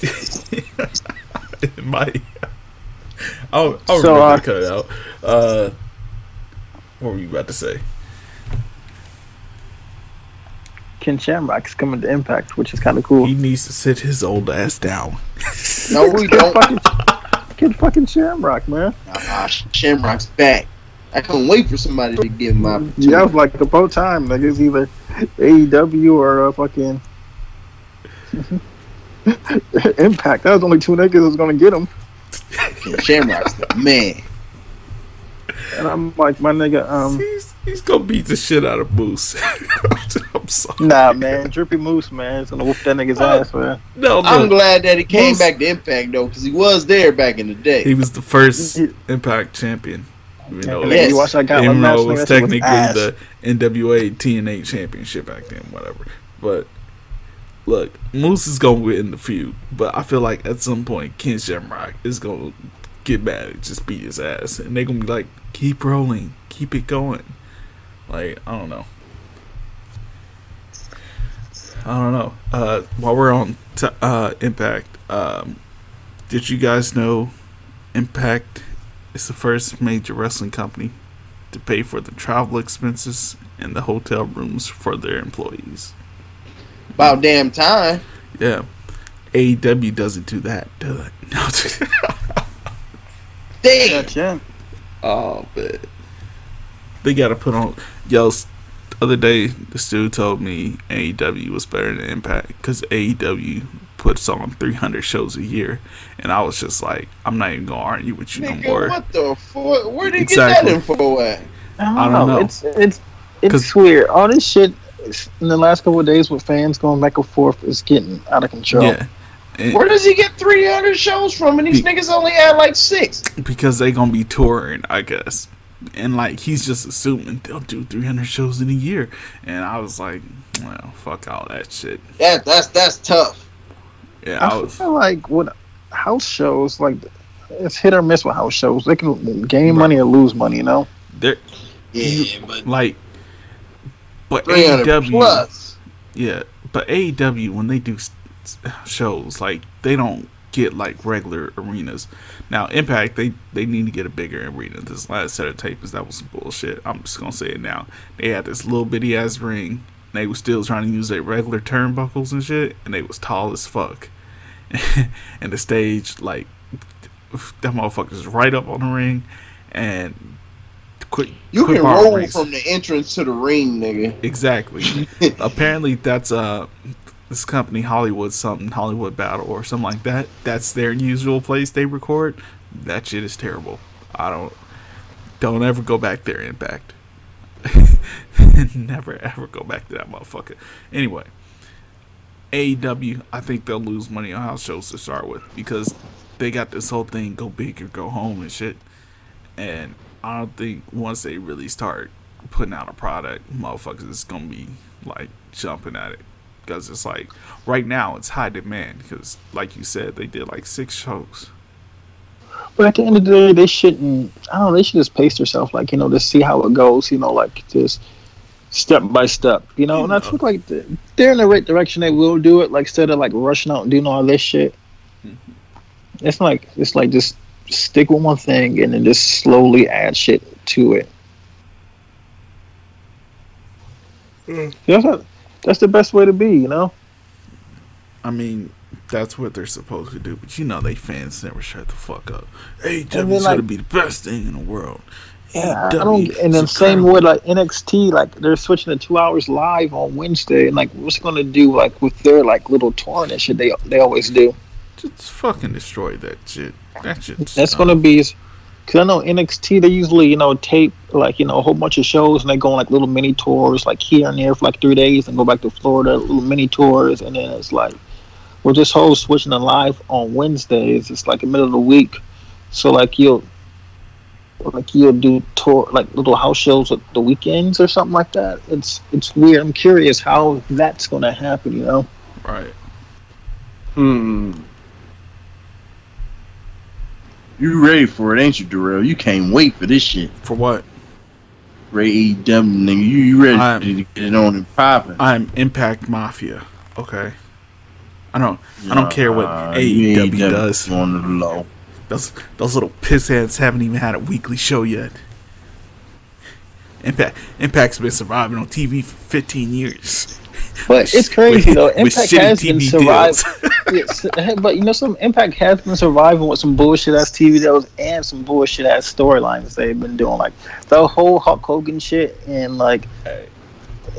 (laughs) it might. I'll, I'll So, remember uh, to cut it out. Uh, what were you about to say? Ken Shamrock's coming to Impact, which is kind of cool. He needs to sit his old ass down. No, we don't. fucking, Kid fucking Shamrock, man. Ah, Shamrock's back. I can't wait for somebody to give him my. Yeah, I was like about time. Like it's either AEW or uh, fucking (laughs) Impact. That was only two niggas that was gonna get him. Shamrock's the man. And I'm like, my nigga, um, He's, he's gonna beat the shit out of Moose. (laughs) I'm sorry. nah, man, Drippy Moose, man, is gonna whoop that nigga's Uh, ass, man. No, I'm glad that he came Moose- back to Impact though, because he was there back in the day. He was the first Impact champion. You know, And Yes. then you watch that guy even though it was technically ass. the NWA TNA championship back then, whatever. But look, Moose is gonna win the feud, but I feel like at some point Ken Shamrock is gonna get mad and just beat his ass, and they're gonna be like, "Keep rolling, keep it going." Like I don't know. I don't know. Uh, while we're on t- uh, Impact, um, did you guys know Impact is the first major wrestling company to pay for the travel expenses and the hotel rooms for their employees? About damn time. Yeah. AEW doesn't do that, do (laughs) it? No. Damn. Chen. oh, man. They got to put on. Yo, s- the other day, this dude told me AEW was better than Impact because AEW puts on 300 shows a year. And I was just like, I'm not even going to argue with you no more. what the fuck? Where did he Exactly. get that info at? I don't, I don't know. know. It's it's it's 'Cause- weird. All this shit in the last couple of days with fans going back and forth is getting out of control. Yeah. And- Where does he get 300 shows from? And these He- niggas only had like six. because they gonna be touring, I guess. And like he's just assuming they'll do 300 shows in a year, and I was like, well, fuck all that shit. That that's that's tough. Yeah, I I was. feel like with house shows, like it's hit or miss with house shows. They can gain Right. money or lose money. You know. They're Yeah, but like, but 300 AEW, plus. yeah, but AEW when they do s- s- shows, like they don't get like regular arenas. Now Impact, they they need to get a bigger arena. This last set of tapes, that was some bullshit. I'm just gonna say it now. They had this little bitty ass ring. They was still trying to use their regular turnbuckles and shit, and they was tall as fuck. (laughs) and the stage, like, that motherfucker's right up on the ring, and quick. You quick can roll rings. from the entrance to the ring, nigga. Exactly. (laughs) Apparently, that's uh this company Hollywood something Hollywood Battle or something like that. That's their usual place they record. That shit is terrible. I don't don't ever go back there. Impact. (laughs) Never ever go back to that motherfucker. Anyway, AEW. I think they'll lose money on house shows to start with because they got this whole thing go big or go home and shit. And I don't think once they really start putting out a product, motherfuckers is gonna be like jumping at it because it's like right now it's high demand because like you said they did like six shows. But at the end of the day, they shouldn't. I don't know. They should just pace themselves, like you know, to see how it goes. You know, like just step by step. You know, and I feel like they're in the right direction. They will do it. Like instead of like rushing out and doing all this shit. Mm-hmm. It's like it's like just stick with one thing and then just slowly add shit to it. Hmm. That's not, that's the best way to be. You know. I mean that's what they're supposed to do, but you know they fans never shut the fuck up. And AEW's then, gonna be the best thing in the world. Yeah, I AEW don't. And then same with like NXT, like they're switching to two hours live on Wednesday, and like what's going to do like with their like little touring and shit they they always do. just fucking destroy that shit. That shit. That's going to be Cause I know NXT they usually you know tape like you know a whole bunch of shows and they go on like little mini tours like here and there for like three days and go back to Florida little mini tours and then it's like with this whole switching to live on Wednesdays it's like the middle of the week so like you'll like you'll do tour like little house shows at the weekends or something like that it's it's weird I'm curious how that's gonna happen you know Right. Hmm. You ready for it, ain't you, Darrell? You can't wait for this shit. For what? Ray AEW, nigga. You, you ready I'm- to get it on and popping? I'm Impact Mafia. Okay. I don't. I don't care what AEW, AEW does. On the low. Those those little piss heads haven't even had a weekly show yet. Impact Impact's been surviving on TV for 15 years. But it's crazy With- though. Impact has been surviving. (laughs) but you know, some Impact has been surviving with some bullshit ass TV deals and some bullshit ass storylines they've been doing. Like the whole Hulk Hogan shit and like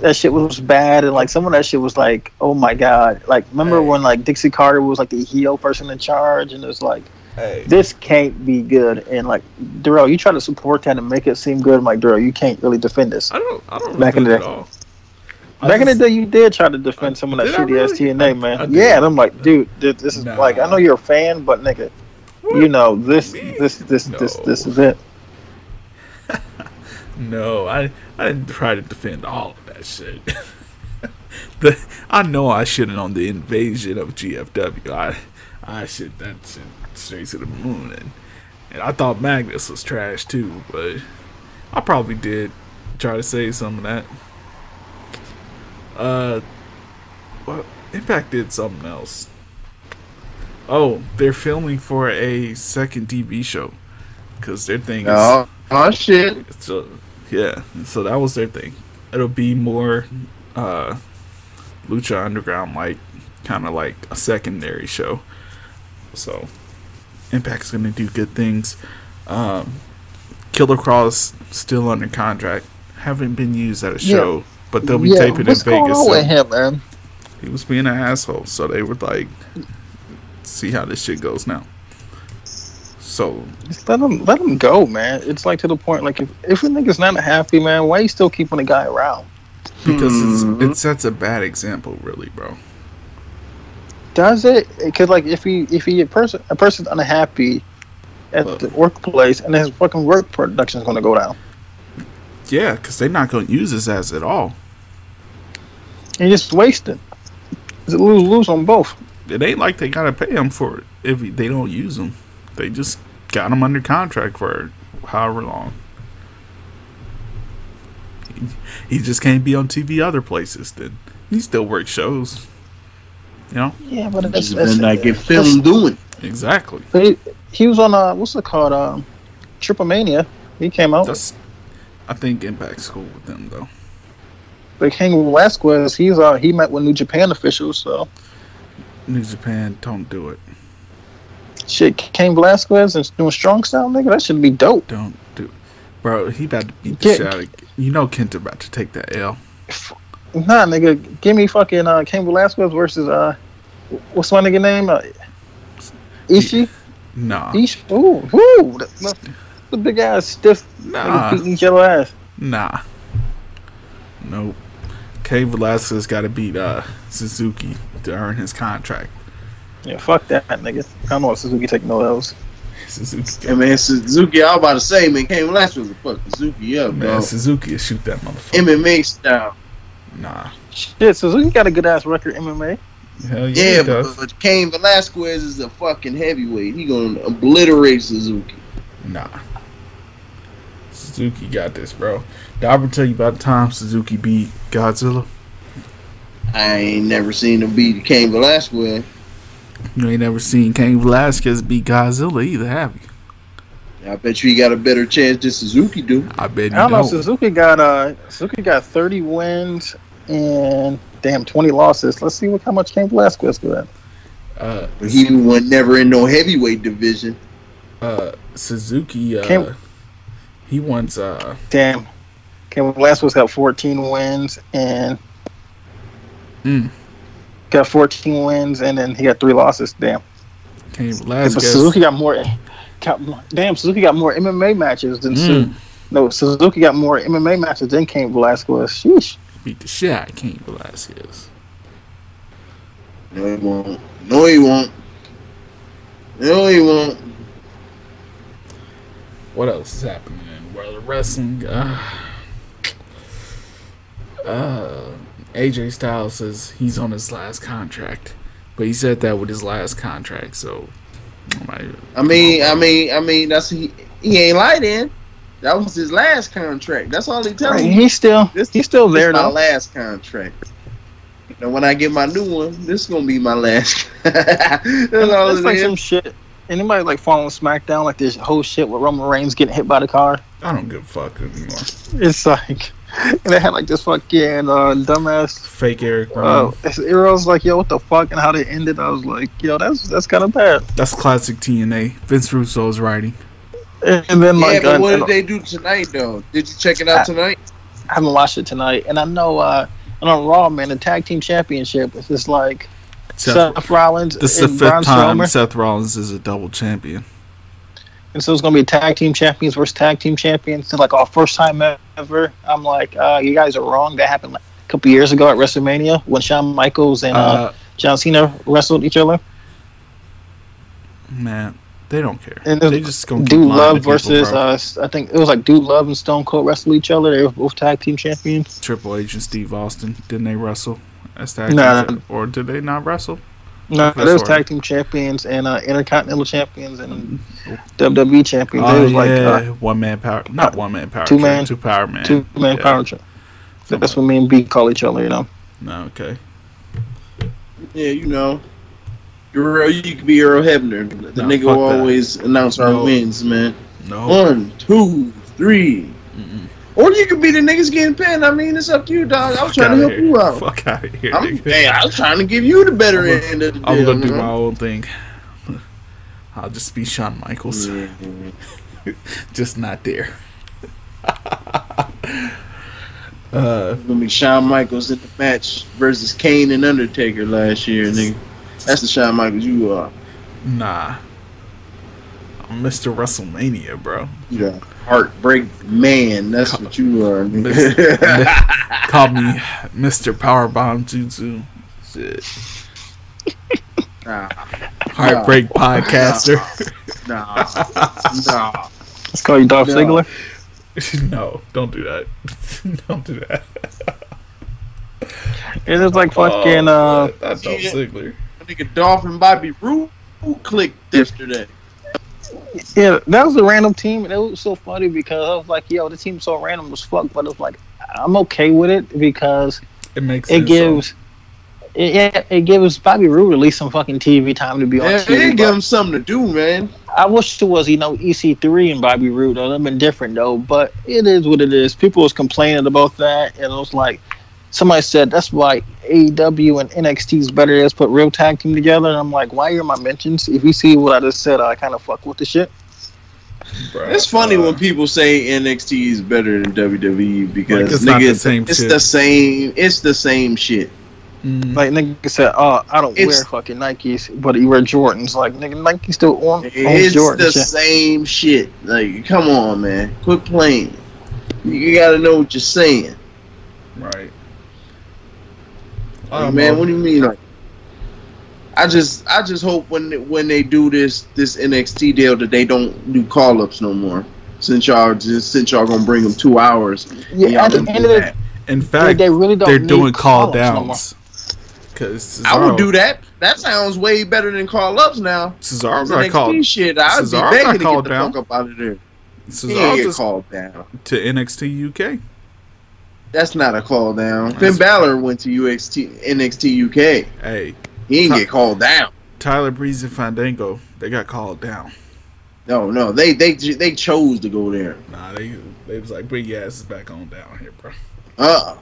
that shit was bad. And like some of that shit was like, oh my god. Like remember Hey. when like Dixie Carter was like the heel person in charge and it was like Hey, this can't be good. And like Darrell, you try to support that and make it seem good. I'm like Darrell, you can't really defend this. I don't. I don't. Back in the day. It all. I Back in the day, you did try to defend some of that shitty ass really? TNA, man. Yeah, and I'm like, dude, this, this is Nah. like, I know you're a fan, but nigga, you know this, this, this, this, this is it. (laughs) No, I I didn't try to defend all of that shit. (laughs) the, I know I shouldn't on the invasion of GFW. I I should that shit straight to the moon and and I thought Magnus was trash too, but I probably did try to say some of that. Uh, well, Impact did something else. Oh, they're filming for a second TV show because their thing is Oh, oh shit. so yeah, so that was their thing. It'll be more uh Lucha Underground like kind of like a secondary show. So Impact's gonna do good things. Um Killer Kross still under contract. Haven't been used at a Yeah. Show, but they'll be yeah, taping in what's going Vegas. on with him, man? He was being an asshole, so they were like, "See how this shit goes now." So Just let him, let him go, man. It's like to the point, like if, if a nigga's not happy, man, why you still keeping the guy around? because Mhm. it's, it sets a bad example, really, bro. Does it? Because like if he, if he a person, a person's unhappy at Well- the workplace, and his fucking work production's gonna go down. Yeah, because they're not going to use his ass at all. He just wasted. It's a lose lose on both. It ain't like they got to pay him for it if they don't use him. They just got him under contract for however long. He, he just can't be on TV other places. Then he still works shows. You know Yeah, but it's, Just it's, better not get it's- filmed doing. exactly. He, he was on uh what's it called um Triple Mania. He came out. That's. I think Impact's cool with them though. But Cain Velasquez, he's uh he met with New Japan officials. So New Japan, don't do it. shit, Cain Velasquez and doing strong style, nigga. That should be dope. Don't do it. Bro, he about to beat the Get- shit out of. You know Kent's about to take that L. Nah, nigga, give me fucking uh Cain Velasquez versus uh what's my nigga name? Uh, Ishii. Nah. Ish. Ooh, ooh, the, the, big ass stiff Nah. nigga beating each other ass. Nah. Nope. K Velasquez got to beat uh, Suzuki to earn his contract. Yeah, fuck that nigga. I don't know what Suzuki taking no L's. (laughs) Suzuki, Hey man, Suzuki, I was about to say, man, came last was a fucking Suzuki up, man, dog. Suzuki will shoot that motherfucker. MMA style. Nah. Shit, Suzuki got a good ass record MMA. Hell yeah, Yeah, he does. but Cain Velasquez is a fucking heavyweight. He gonna obliterate Suzuki. Nah. Suzuki got this, bro. Did I ever tell you about the time Suzuki beat Godzilla? I ain't never seen him beat Cain Velasquez. You ain't never seen Cain Velasquez beat Godzilla either, have you? I bet you he got a better chance than Suzuki do. I bet you I don't know. don't. Suzuki got uh Suzuki got 30 wins and damn 20 losses. Let's see what how much Cain Velasquez got. Uh, But he was never in no heavyweight division. uh, Suzuki, uh, Cain- he wants uh, Damn. Cain Velasquez got 14 wins and Mm. got 14 wins and then he got three losses. Damn. Cain but Velasquez. Suzuki got more. got, damn, Suzuki got more MMA matches than Mm. Su- no Suzuki got more MMA matches than Cain Velasquez. Sheesh. Beat the shit out of Cain Velasquez. No, he won't. No, he won't. No, he won't. What else is happening in the world of wrestling? Uh, uh, AJ Styles says he's on his last contract, but he said that with his last contract. So, I, I mean, I mean, I mean, that's he. He ain't lied in. That was his last contract. That's all he telling Right, me. he's still This- he's still This there my though. last contract. And when I get my new one, this is gonna be my last. (laughs) That's all It's it like is. some shit. Anybody like following SmackDown like this whole shit with Roman Reigns getting hit by the car? I don't give a fuck anymore. It's like and (laughs) they had like this fucking uh, dumbass. Fake Erick Uh, Rowan. was like, yo, what the fuck, and how they ended. I was like, yo, that's that's kind of bad. That's classic TNA. Vince Russo's writing. And then Yeah, like, but uh, what and- did they do tonight though? Did you check it out tonight? I haven't watched it tonight, and I know uh, and on Raw, man, the tag team championship is just like Seth, Seth, Rollins this is the and fifth Braun time Strowman, Seth Rollins is a double champion. And so it's gonna be tag team champions versus tag team champions. So like, our first time ever. I'm like, uh, you guys are wrong. That happened like a couple years ago at WrestleMania when Shawn Michaels and uh, Uh, John Cena wrestled each other. man, they don't care. And they just keep Dude Love to people, versus bro. uh, I think it was like Dude Love and Stone Cold wrestle each other. They were both tag team champions. Triple H and Steve Austin. Didn't they wrestle as tag Nah. teams? Or did they not wrestle? No, That's they was tag team champions and uh, Intercontinental champions and WWE champions. Oh they was like uh, one man power, not one man power, two two man- man, two power man, two man Yeah. power trip. So that's what me and B call each other. You know. No, okay. Yeah, you know. Earl, you could be Earl Hebner. The Nah, nigga will always announce our No. wins, man. No, One, two, three. Mm-mm. Or you could be the niggas getting pinned. I mean, it's up to you, dog. I was Fuck trying to help here. you out. Fuck out of here. I'm, nigga. hey, I was trying to give you the better I'm gonna- end of the deal. I'm gonna do man. my own thing. (laughs) I'll just be Shawn Michaels, Yeah. (laughs) just not there. (laughs) uh, gonna be Shawn Michaels in the match versus Kane and Undertaker last year, nigga. That's the Shawn Michaels you are. nah. I'm Mr. WrestleMania, bro. The heartbreak man. That's what you are, Miss- nigga. Call me Mr. Powerbomb Jutsu. Shit. nah, Heartbreak podcaster. nah, nah. Let's call you Dolph No. Ziggler. (laughs) no, don't do that. (laughs) don't do that. It is like fucking. uh, that- that's Dolph yeah. Ziggler. Nigga Dolph and Bobby Roode clicked yesterday. Yeah, that was a random team, and it was so funny because I was like, "Yo, the team's so random as fuck," but it's like I'm okay with it because It makes it sense. gives. It, yeah, it gives Bobby Roode at least some fucking TV time to be on Yeah, TV. they give him something to do, man. I wish it was, you know, EC3 and Bobby Roode. Though. That'd been different, though. But it is what it is. People was complaining about that, and it was like somebody said that's why AEW and NXT is better. Let's put real tag team together. And I'm like, why are my mentions? If you see what I just said, I kind of fuck with the shit. Bro, It's funny uh, when people say NXT is better than WWE because Like, it's nigga, the same it's shit. the same. It's the same shit. mm, Like nigga said, oh, I don't It's- wear fucking Nikes, but you wear Jordans. Like nigga, Nike still own, owns It's Jordans. the shit. same shit. Like, come on, man, quit playing. You gotta know what you're saying, right. Like, man. What do you mean? Like, I just, I just hope when when they do this this NXT deal that they don't do call ups no more. Since y'all just since y'all gonna bring them two hours, Yeah, y'all at the don't end of the that. In fact, they really don't. they're need doing call call-ups no more. downs. Because I would do that. That sounds way better than call ups now. Cesaro This got NXT called. shit. I'd Cesaro be got begging to get the down. fuck up out of there. He Cesaro ain't get just called down. to NXT UK. That's not a call down. That's- Finn Balor went to UXT NXT UK. Hey, He didn't Huh. get called down. Tyler Breeze and Fandango, they got called down. No, no, they they they chose to go there. Nah, they they was like, bring your asses back on down here, bro. Uh,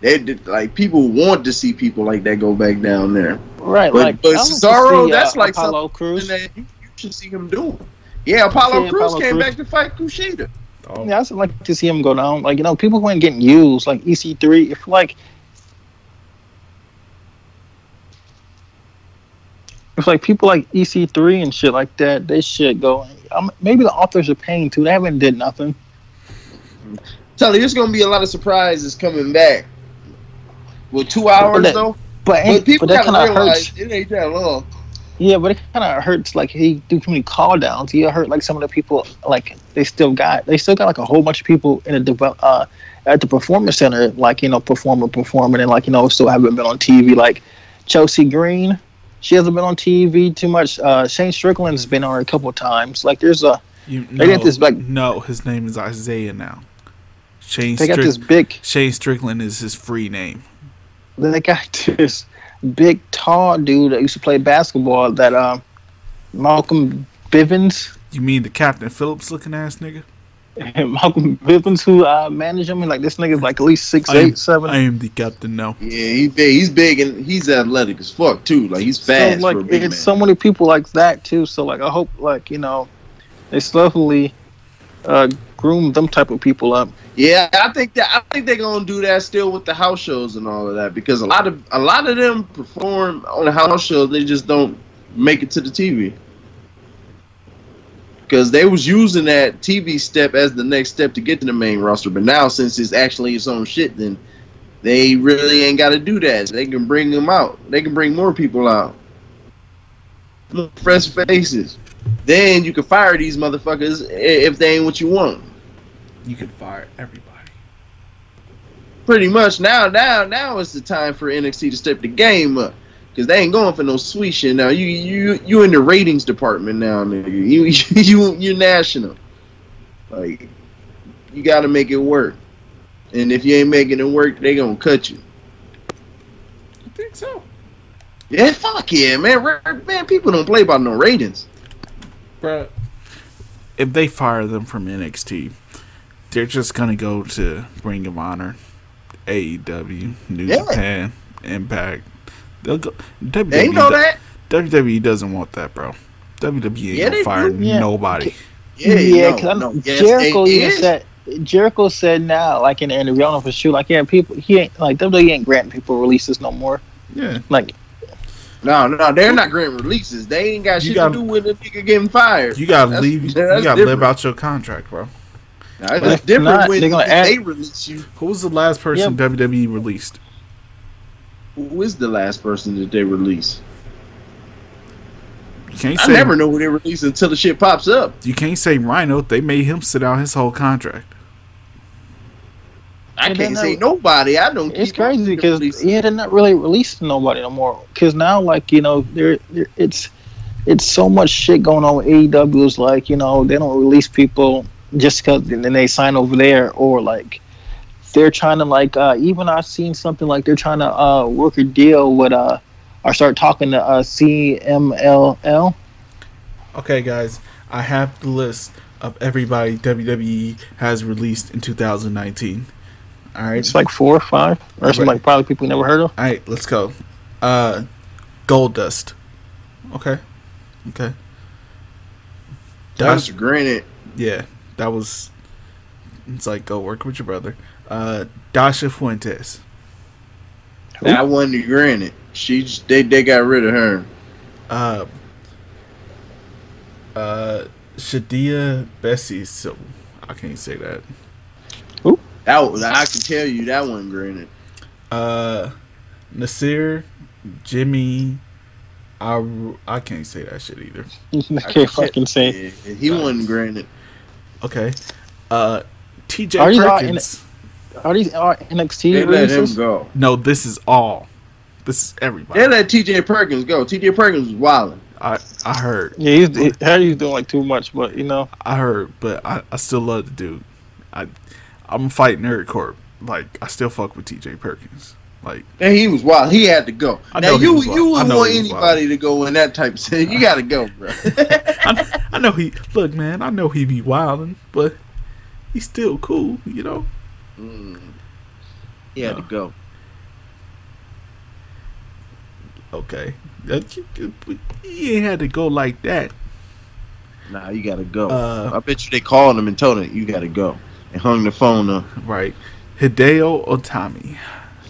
they did like people want to see people like that go back down there. Right, But- like but I want to Cesaro, see, that's uh, like Apollo And Crews. that you, you should see him doing. Yeah, Apollo Yeah, Crews Apollo came Crews. back to fight Kushida. Oh, Yeah, I'd like to see him go down. Like you know, people weren't getting used. Like EC3, if like if like people like EC3 and shit like that. They should go. Um, maybe the authors are paying too. They haven't did nothing. Tell you, there's gonna be a lot of surprises coming back. With two hours that- though, But, but people but that gotta realize hurts. it ain't that long. Yeah, but it kind of hurts. Like he do too many call downs. He hurt like some of the people. Like they still got they still got like a whole bunch of people in a develop uh at the performance center. Like you know performer performing and like you know still haven't been on TV. Like Chelsea Green, she hasn't been on TV too much. Uh Shane Strickland's been on a couple times. Like there's a You, They got this, like- no, his name is Isaiah now. Shane, they got this big Shane Strickland is his free name. they got (laughs) this big tall dude that used to play basketball. That um Malcolm Bivens. You mean the Captain Phillips looking ass nigga? (laughs) Malcolm Bivens who uh managed him and like this nigga's like at least six I am, seven. I am the captain now. Yeah, he's big. He's big and he's athletic as fuck too. Like he's fast so like for a it's man. so many people like that too. So like I hope like you know they slowly uh groom them type of people up. Yeah, I think that I think they're gonna do that still with the house shows and all of that because a lot of a lot of them perform on the house shows. They just don't make it to the TV because they was using that TV step as the next step to get to the main roster. But now since it's actually its own shit, then they really ain't got to do that. They can bring them out. They can bring more people out, fresh faces. Then you can fire these motherfuckers if they ain't what you want. You can fire everybody. pretty much now now now is the time for NXT to step the game up because they ain't going for no sweet shit now. You you you in the ratings department now, nigga. You (laughs) you you national. Like you got to make it work, and if you ain't making it work, they gonna cut you. I think so. Yeah, fuck yeah, man. Ra- Man, people don't play by no ratings. Bruh. If they fire them from NXT, they're just gonna go to Ring of Honor, AEW, New Yeah. Japan, Impact. They'll go. WWE, They know that. WWE doesn't want that, bro. WWE ain't Yeah, gonna fire do. Yeah. nobody. Yeah, yeah, no, 'cause I no. know Yes, Jericho they even said Jericho said now, like in the interview, I don't know for sure, like yeah, people he ain't like WWE ain't granting people releases no more. Yeah, Like No, no, they're not granting releases. They ain't got You shit gotta- to do with a nigga getting fired. you gotta That's- leave. (laughs) You gotta live out your contract, bro. Now, it's if different not, when they're gonna they release you. Who was the last person WWE released? Who is the last person that they release? You can't I say. never know who they release until the shit pops up. You can't say Rhino. They made him sit out his whole contract. I can't say know- nobody. I don't. it's keep crazy because yeah, they're not really releasing nobody no more. Because now, like you know, there it's it's so much shit going on with AEW. Is like you know they don't release people just because then they sign over there or like they're trying to like uh even I've seen something like they're trying to uh work a deal with uh or start talking to uh CMLL. Okay, guys, I have the list of everybody WWE has released in 2019. All right, It's like four or five or some like probably people you never heard of. all right, let's go. Uh, Goldust. Okay, okay. That's Granite. yeah, that was. It's like go work with your brother. Uh, Dasha Fuentes. That wasn't granted. She just, they they got rid of her. Uh, uh, Shadia Bseiso. So I can't say that. That was, I can tell you that wasn't granted. Uh, Nasir, Jimmy. I, I can't say that shit either. (laughs) I can't fucking say. Yeah, he wasn't granted. Okay. Uh, TJ Are these Perkins. Are these are NXT They let him go. No, this is all. This is everybody. They let T.J. Perkins go. T.J. Perkins was wilding. I I heard. Yeah, he's he, Harry's doing like too much, but you know, I heard, but I, I still love the dude. I I'm fighting Nerd Corp. Like I still fuck with TJ Perkins. Like And he was wild. He had to go. I now you you wouldn't want anybody to go in that type of thing. You got to go, bro. (laughs) I, I know he look man. I know he be wilding, but he's still cool. You know. Mm. He had to go. Okay. That- He ain't had to go like that. Nah, you got to go. Uh, I bet you they called him and told him you got to go and hung the phone up. right. Hideo Itami.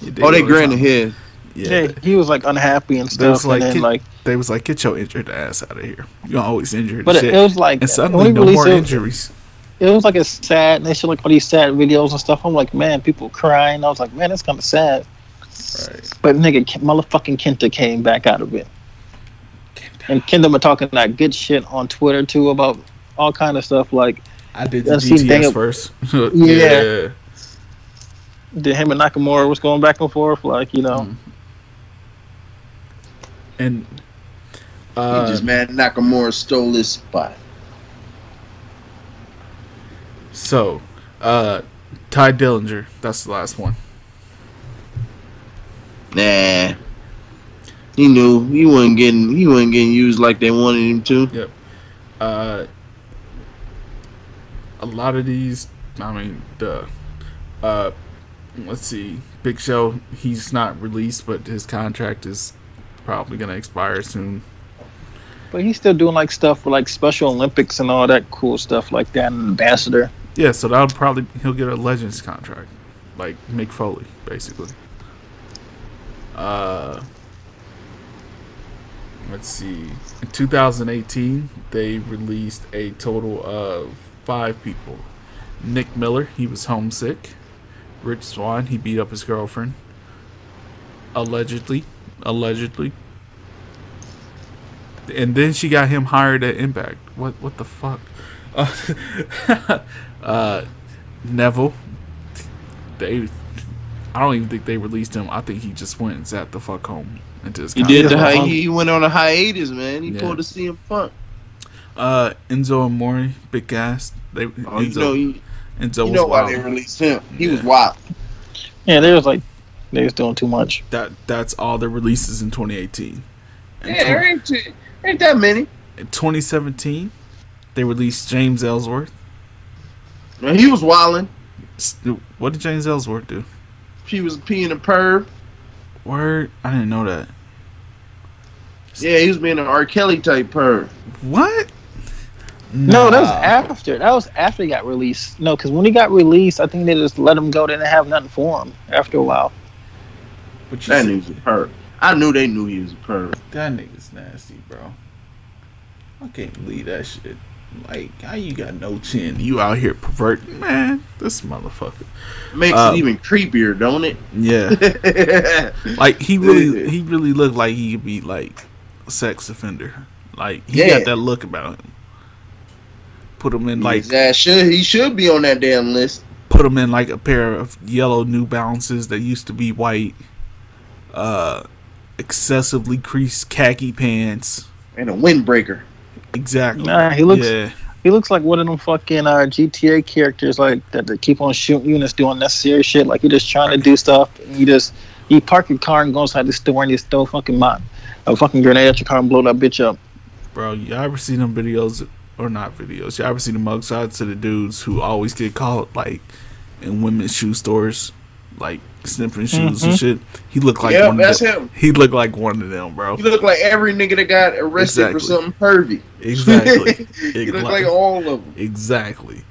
Hideo Oh, they granted Itami. his. Yeah. yeah, he was like unhappy and There was, stuff, like, and then kid- like they was like, "Get your injured ass out of here. You're always injured." But it, shit. it was like and suddenly, no more it, injuries. it was like a sad. And they showed like all these sad videos and stuff. I'm like, man, people crying. I was like, man, that's kind of sad. Right. But nigga, motherfucking Kenta came back out of it. And Kenta been talking that good shit on Twitter too about all kind of stuff. Like, I did the GTS dang- first. (laughs) Yeah. Did him and Nakamura was going back and forth. Like, you know, Mm. and uh, just mad Nakamura stole his spot. so uh, Tye Dillinger. That's the last one. Nah. He knew he wasn't getting he wasn't getting used like they wanted him to. Yep. Uh, a lot of these, I mean, the, uh, let's see, Big Show, he's not released, but his contract is probably gonna expire soon. but he's still doing like stuff for like Special Olympics and all that cool stuff like that. And ambassador. Yeah, so that'll probably he'll get a Legends contract, like Mick Foley, basically. Uh, let's see. In 2018, they released a total of five people. Nick Miller, he was homesick. Rich Swann, he beat up his girlfriend. Allegedly, allegedly. And then she got him hired at Impact. What? What the fuck? Uh, (laughs) uh, Neville. They, I don't even think they released him. I think he just went and sat the fuck home into his. He did the hi- he went on a hiatus, man. He Yeah. pulled a CM Punk. Uh, Enzo and Mori, Big Cass. They Oh, Enzo, you know, you, Enzo you was know why they released him. He was wild. Yeah, they was like they was doing too much. That that's all the releases in 2018. In, Yeah, there ain't too, ain't that many. in 2017, they released James Ellsworth. Man, he was wilding. What did James Ellsworth do? She was peeing a perv. Word, I didn't know that. Yeah, he was being an R. Kelly type perv. What? No, that was after. That was after he got released. No, because when he got released, I think they just let him go. They didn't have nothing for him after a while. But That see- nigga's a perv. I knew they knew he was a perv. That nigga's nasty, bro. I can't believe that shit. Like, how you got no chin? You out here perverting, man. This motherfucker. Makes Um, it even creepier, don't it? Yeah, (laughs) like he really, he really looked like he could be like a sex offender. Like he Yeah. got that look about him. Put him in like, His ass should he should be on that damn list. put him in like a pair of yellow New Balances that used to be white. Uh, excessively creased khaki pants. And a windbreaker. Exactly. Nah, he looks- Yeah. He looks like one of them fucking uh, GTA characters, like that. That keep on shooting you and it's doing necessary shit. Like you're just trying to do stuff. And you just you park your car and go inside the store and you just throw a fucking mod, a fucking grenade at your car and blow that bitch up. Bro, you ever seen them videos or not videos? You ever seen the mugshots of the dudes who always get caught like in women's shoe stores, like sniffing shoes and Mhm. shit? He looked like yeah, one that's of them. him. He looked like one of them, bro. He look like every nigga that got arrested Exactly. for something pervy. Exactly. (laughs) he look Exactly. like all of them. exactly.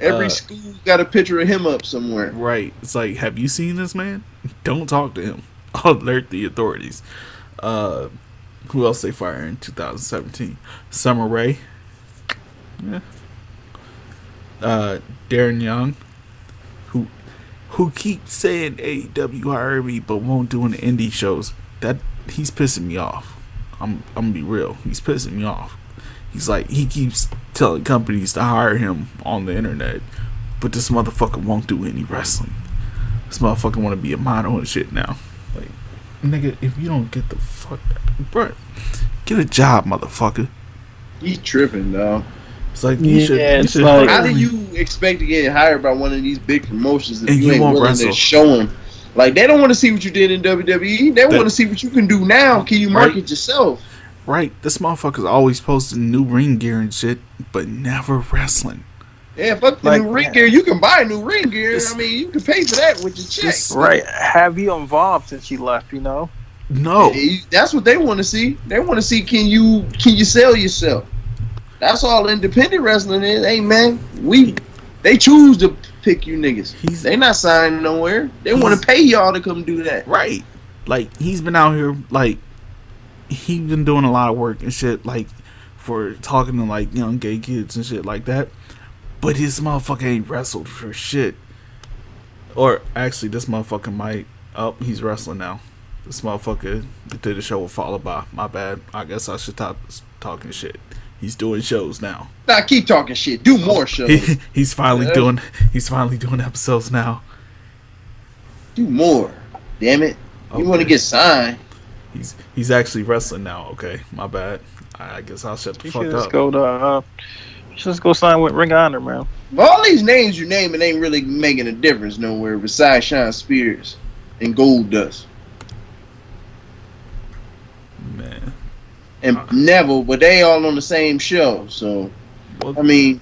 Every Uh, school got a picture of him up somewhere. Right. It's like, have you seen this man? (laughs) Don't talk to him. I'll (laughs) alert the authorities. Uh, who else they fire in 2017? Summer Rae. Yeah. Uh, Darren Young, who who keeps saying AEW hire me but won't do any indie shows. That he's pissing me off. I'm I'm gonna be real. He's pissing me off. He's like he keeps telling companies to hire him on the internet, but this motherfucker won't do any wrestling. This motherfucker want to be a model and shit now. Like, nigga, if you don't get the fuck, bro, get a job, motherfucker. He tripping, dog. It's like you Yeah, should. You should like- How do you expect to get hired by one of these big promotions if And you, you ain't willing wrestle. to show them? Like they don't want to see what you did in WWE. They want to see what you can do now. Can you market Right. yourself? Right, this motherfucker's always posting new ring gear and shit, but never wrestling. Yeah, fuck the Like- new ring gear. You can buy new ring gear. This- I mean, you can pay for that with your check. this- Right. Have you involved since you left? You know. No, That's what they want to see. They want to see can you can you sell yourself. That's all independent wrestling is. Hey man, we they choose to pick you niggas. He's- they not signing nowhere. They want to pay y'all to come do that. right. Like he's been out here like he been doing a lot of work and shit like for talking to like young gay kids and shit like that. But his motherfucker ain't wrestled for shit. Or actually, this motherfucker might. Oh, he's wrestling now. This motherfucker did a show with Follow By. My bad. I guess I should stop talking shit. He's doing shows now. Nah, keep talking shit. Do more shows. He, he's finally Yeah. doing. He's finally doing episodes now. Do more. Damn it. You want to get signed? He's he's actually wrestling now. Okay, my bad. I guess I'll shut the You fuck should just up. go to. Uh, just go sign with Ring of Honor, man. All these names you naming ain't really making a difference nowhere besides Shawn Spears and Goldust Man, and uh-huh. Neville, but they all on the same show. So Well- I mean,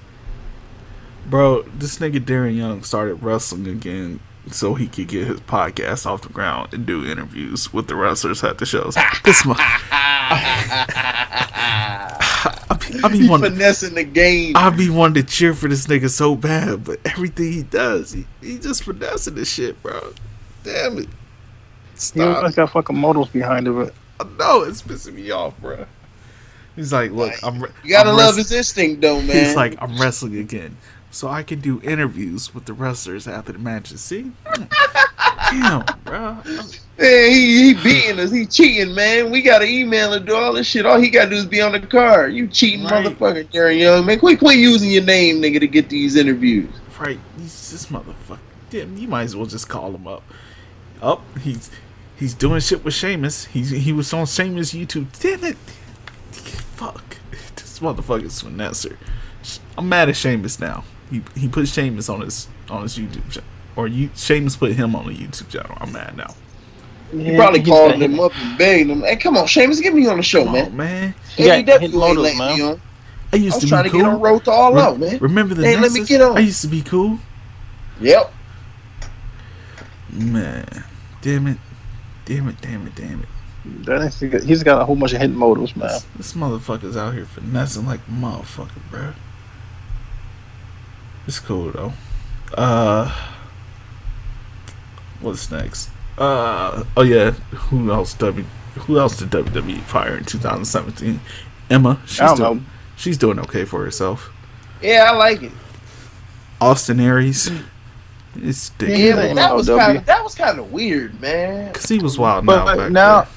bro, this nigga Darren Young started wrestling again so he could get his podcast off the ground and do interviews with the wrestlers at the shows. (laughs) This mo- (laughs) I be, I be he wanting, finessing the game. I be wanting to cheer for this nigga so bad, but everything he does, he, he just finessing this shit, bro. Damn it. He Stop. always got fucking motives behind of it. I know it's pissing me off, bro. He's like, look, I'm. re- you gotta I'm love his instinct, though, man. He's like, I'm wrestling again, so I can do interviews with the wrestlers after the matches. See, mm. damn, bro. Man, he, he beating us. He cheating, man. We got to email and do all this shit. All he got to do is be on the card. You cheating Right. motherfucker, Darren Young. Man, quit, quit using your name, nigga, to get these interviews. Right, he's this motherfucker. Damn, you might as well just call him up. Up, he's he's doing shit with Sheamus. He's he was on Sheamus YouTube. Damn it, fuck, (laughs) this motherfucker's finesser. I'm mad at Sheamus now. He he put Sheamus on his on his YouTube channel, or you Sheamus put him on the YouTube channel. I'm mad now. He probably called him up and begged him. Hey, come on, Sheamus, get me on the show, Come man. on, man. He got AEW hit ain't loaders, letting man. me on. I I used was to trying be to get on road to all Re- out, man. Remember the They ain't let me get on. I used to be cool. Yep. Man, damn it, damn it, damn it, damn it. That is, he's got a whole bunch of hidden motives, man. This, this motherfucker's out here finessing like a motherfucker, bro. It's cool though. Uh, what's next? Uh, oh yeah, who else? W, who else did WWE fire in 2017? Emma. She's I don't doing, know. she's doing okay for herself. Yeah, I like it. Austin Aries. It's Yeah, but that was kind of that was kind of weird, man. Cause he was wild But now. back now,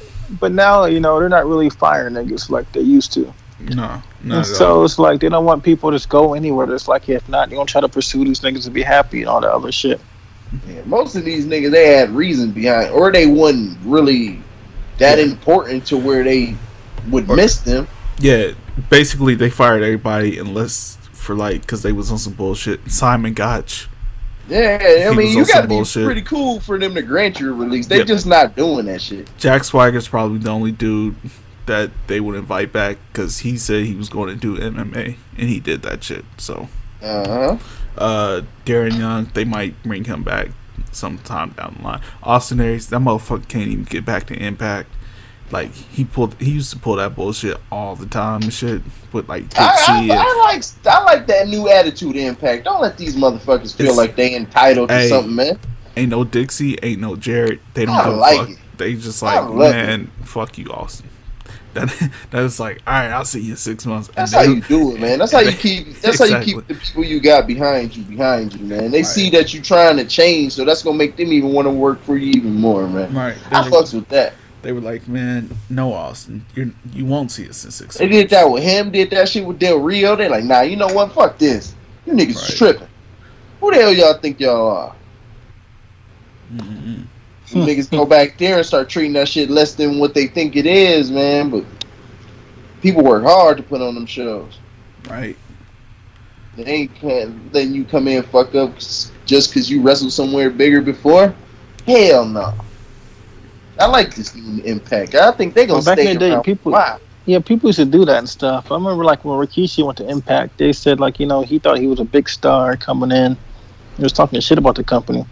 but now you know they're not really firing niggas like they used to. then. no, And so all. it's like they don't want people to just go anywhere. It's like if not, they're gonna try to pursue these niggas to be happy and all that other shit. Yeah, most of these niggas they had reason behind, or they wasn't really that Yeah. important to where they would Or- miss them. Yeah, basically they fired everybody unless for like because they was on some bullshit. Simon Gotch. Yeah, I mean, you gotta be bullshit. pretty cool for them to grant you a release. They Yeah. just not doing that shit. Jack Swagger's probably the only dude that they would invite back because he said he was going to do MMA and he did that shit. So, Uh huh. uh, Darren Young, they might bring him back sometime down the line. Austin Aries, that motherfucker can't even get back to Impact. Like he pulled, he used to pull that bullshit all the time and shit with like I. I, I like I like that new attitude impact. Don't let these motherfuckers feel It's- like they entitled to Hey, something, man. ain't no Dixie, ain't no Jared. They don't I give a like fuck. it. They just like, man, fuck you, Austin. That (laughs) that is like, all right, I'll see you in six months. And That's they how you do it, man. That's how you (laughs) keep. That's how you keep the people you got behind you behind you, man. They Right. see that you're trying to change, so that's gonna make them even want to work for you even more, man. Right. I fucks with that. They were like, man, no, Austin, you you won't see us in six. They did that with him. Did that shit with Del Rio. They like, nah, you know what? Fuck this. You niggas is Right. tripping. Who the hell y'all think y'all are? Mm-mm. You hmm. niggas go back there and start treating that shit less than what they think it is, man. But people work hard to put on them shows. Right. They ain't can't letting you come in and fuck up just because you wrestled somewhere bigger before. Hell no. I like this new impact. I think they're gonna Well, back stay in the day, around. people- Wow. Yeah, people used to do that and stuff. I remember like when Rikishi went to Impact, they said like you know he thought he was a big star coming in. He was talking shit about the company.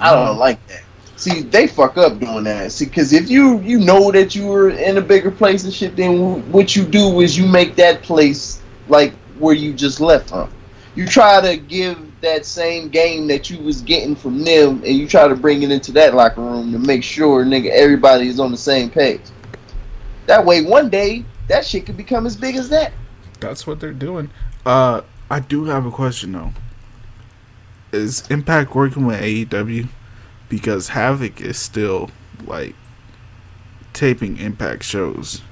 I don't like that. See, they fuck up doing that. See, because if you you know that you were in a bigger place and shit, then what you do is you make that place like where you just left from. You try to give that same game that you was getting from them, and you try to bring it into that locker room to make sure, nigga, everybody is on the same page. That way, one day that shit could become as big as that. That's what they're doing. Uh, I do have a question though. Is Impact working with AEW? Because Havoc is still like taping Impact shows.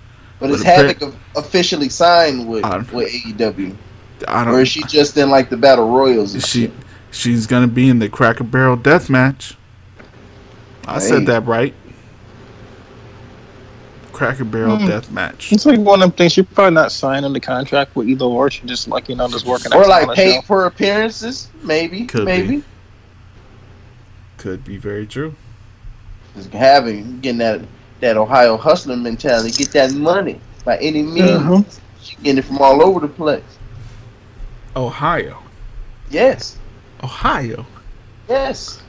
But is But appar- Havoc officially signed with with AEW, I don't. or is she just in like the battle royals? She shit? she's gonna be in the Cracker Barrel death match. I Hey. said that right. Cracker Barrel Hmm. death match. It's like one of them things. You're probably not signing the contract with either or. She just like you know just working. or like on paid for appearances, maybe, Could be. maybe. Could be very true. Just having getting that that Ohio hustler mentality, get that money by any means. Uh-huh. She getting it from all over the place. Ohio. Yes, Ohio. yes.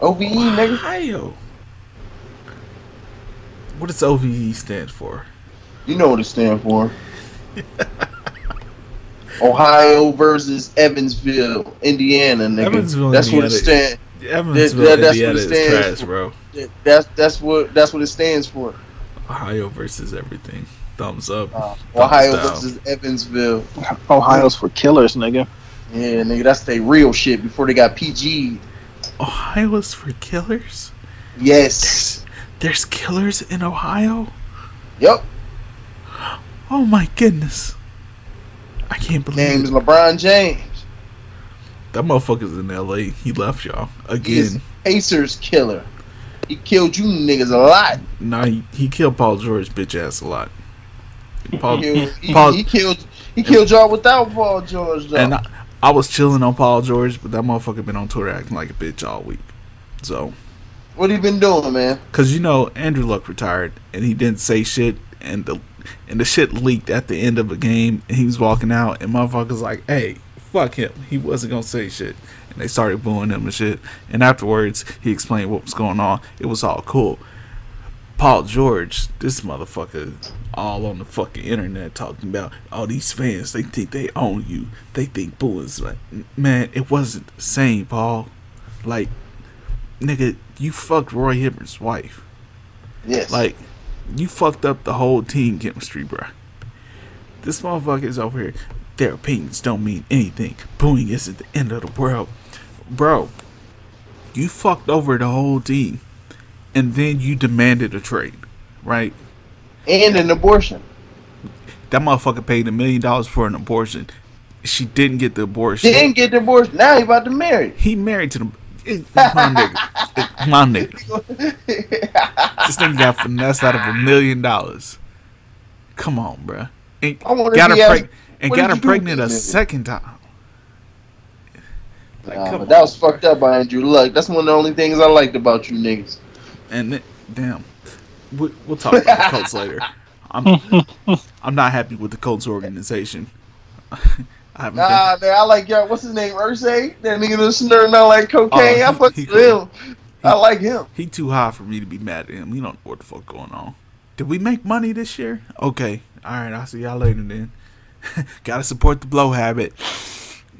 OVE, nigga. Ohio. What does OVE stand for? You know what it stands for. (laughs) Ohio versus Evansville, Indiana, nigga. Evansville, that's what it stands. Evansville, that- that's what Indiana is trash, for. bro. That's that's what that's what it stands for. Ohio versus everything. Thumbs up. Uh, Ohio down. versus Evansville. Ohio's for killers, nigga. Yeah, nigga, that's the real shit before they got PG. Ohio's for killers? Yes. There's killers in Ohio? Yep. Oh my goodness. I can't believe Name is it. LeBron James. That motherfucker's in LA. He left y'all. He is Again. Pacers killer. He killed you niggas a lot. Nah, he, he killed Paul George bitch ass a lot. Paul, He, killed- he, Paul- he killed he killed y'all without Paul George though. and I, I was chilling on Paul George, but that motherfucker been on Twitter acting like a bitch all week. So, what he been doing, man? cause you know Andrew Luck retired and he didn't say shit, and the and the shit leaked at the end of a game, and he was walking out, and motherfuckers like, hey, fuck him, he wasn't gonna say shit, and they started booing him and shit, and afterwards he explained what was going on. It was all cool. Paul George, this motherfucker, all on the fucking internet talking about all these fans. They think they own you. They think booing's like, man, it wasn't the same, Paul. Like, nigga, you fucked Roy Hibbert's wife. Yes. Like, you fucked up the whole team chemistry, bro. This motherfucker is over here. Their opinions don't mean anything. Booing isn't the end of the world. Bro, you fucked over the whole team. And then you demanded a trade, right? and an abortion. That motherfucker paid a million dollars for an abortion. She didn't get the abortion. Didn't get divorced. Now he about to marry. He married to the. My nigga. My nigga. (laughs) This nigga got finessed out of a million dollars. Come on, bruh. And got her he preg- and got her pregnant a nigga? second time. Like, Nah, but on, that was bruh. fucked up by Andrew Luck. That's one of the only things I liked about you niggas. And then, damn, we, we'll talk about the Colts later. (laughs) I'm I'm not happy with the Colts organization. (laughs) I haven't been- Nah, man, I like y'all. What's his name? Irsay? That nigga that's snurring out like oh, cocaine. Oh, I fuck with cool. him. I like him. He too high for me to be mad at him. He don't know what the fuck going on. Did we make money this year? Okay. All right. I'll see y'all later then. (laughs) Gotta support the blow habit.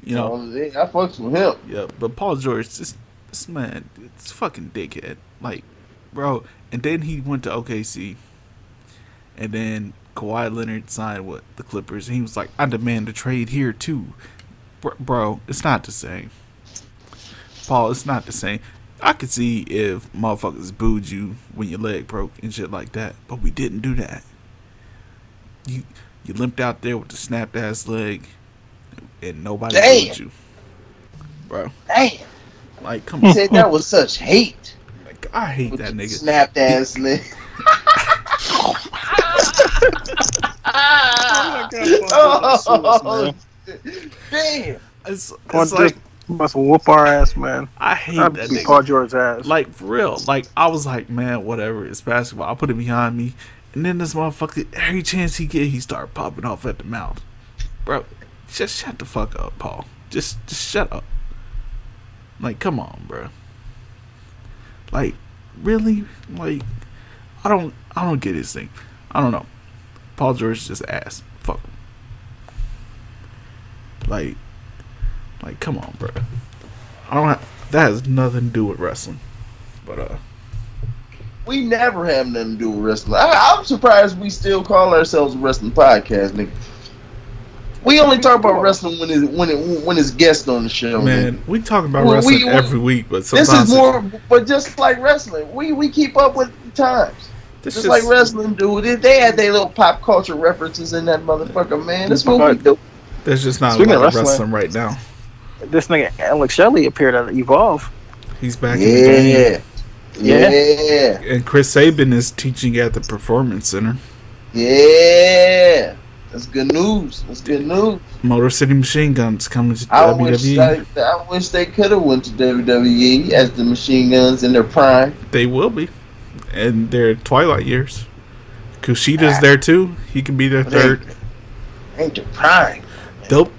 You know. Oh, I fucks with him. Yeah. But Paul George, this this man, it's fucking dickhead. Like, bro. And then he went to OKC. And then Kawhi Leonard signed with the Clippers. And he was like, I demand a trade here too. Bro, it's not the same. Paul, it's not the same. I could see if motherfuckers booed you when your leg broke and shit like that, but we didn't do that. You you limped out there with the snapped ass leg, and nobody Damn. booed you, bro. Damn. Like, come He on, said that was such hate. Like, I hate With that your nigga. Snapped ass leg. (laughs) oh, oh (laughs) damn. It's, Or it's like must whoop our ass, man. I hate I'd that beat Paul nigga. George's ass. Like for real. Like I was like, man, whatever. It's basketball. I'll put it behind me. And then this motherfucker, every chance he get, he start popping off at the mouth. Bro, just shut the fuck up, Paul. Just, just shut up. Like, come on, bro. Like, really? Like, I don't, I don't get his thing. I don't know. Paul George just ass. Fuck. Like, like, come on, bro. I don't have, that has nothing to do with wrestling. But uh we never have nothing to do with wrestling. I, I'm surprised we still call ourselves a wrestling podcast, nigga. We only talk about wrestling when it when it when it's guest on the show. nigga. Man, we talk about Well, wrestling we- we- every week, but this is more, but just like wrestling, we we keep up with the times. This Just like wrestling dude. They, they had their little pop culture references in that motherfucker, man. That's what we do. There's just not Speaking a of lot of wrestling- wrestling right now. This nigga Alex Shelley appeared at Evolve. He's back in the game. Yeah. Yeah. Yeah. And Chris Sabin is teaching at the Performance Center. Yeah. That's good news. That's good news. Motor City Machine Guns coming to I wish WWE. I, I wish they could have went to WWE as the machine guns in their prime. They will be. And their twilight years. Kushida's ah. there too. He can be their But they- third. Ain't their prime. They'll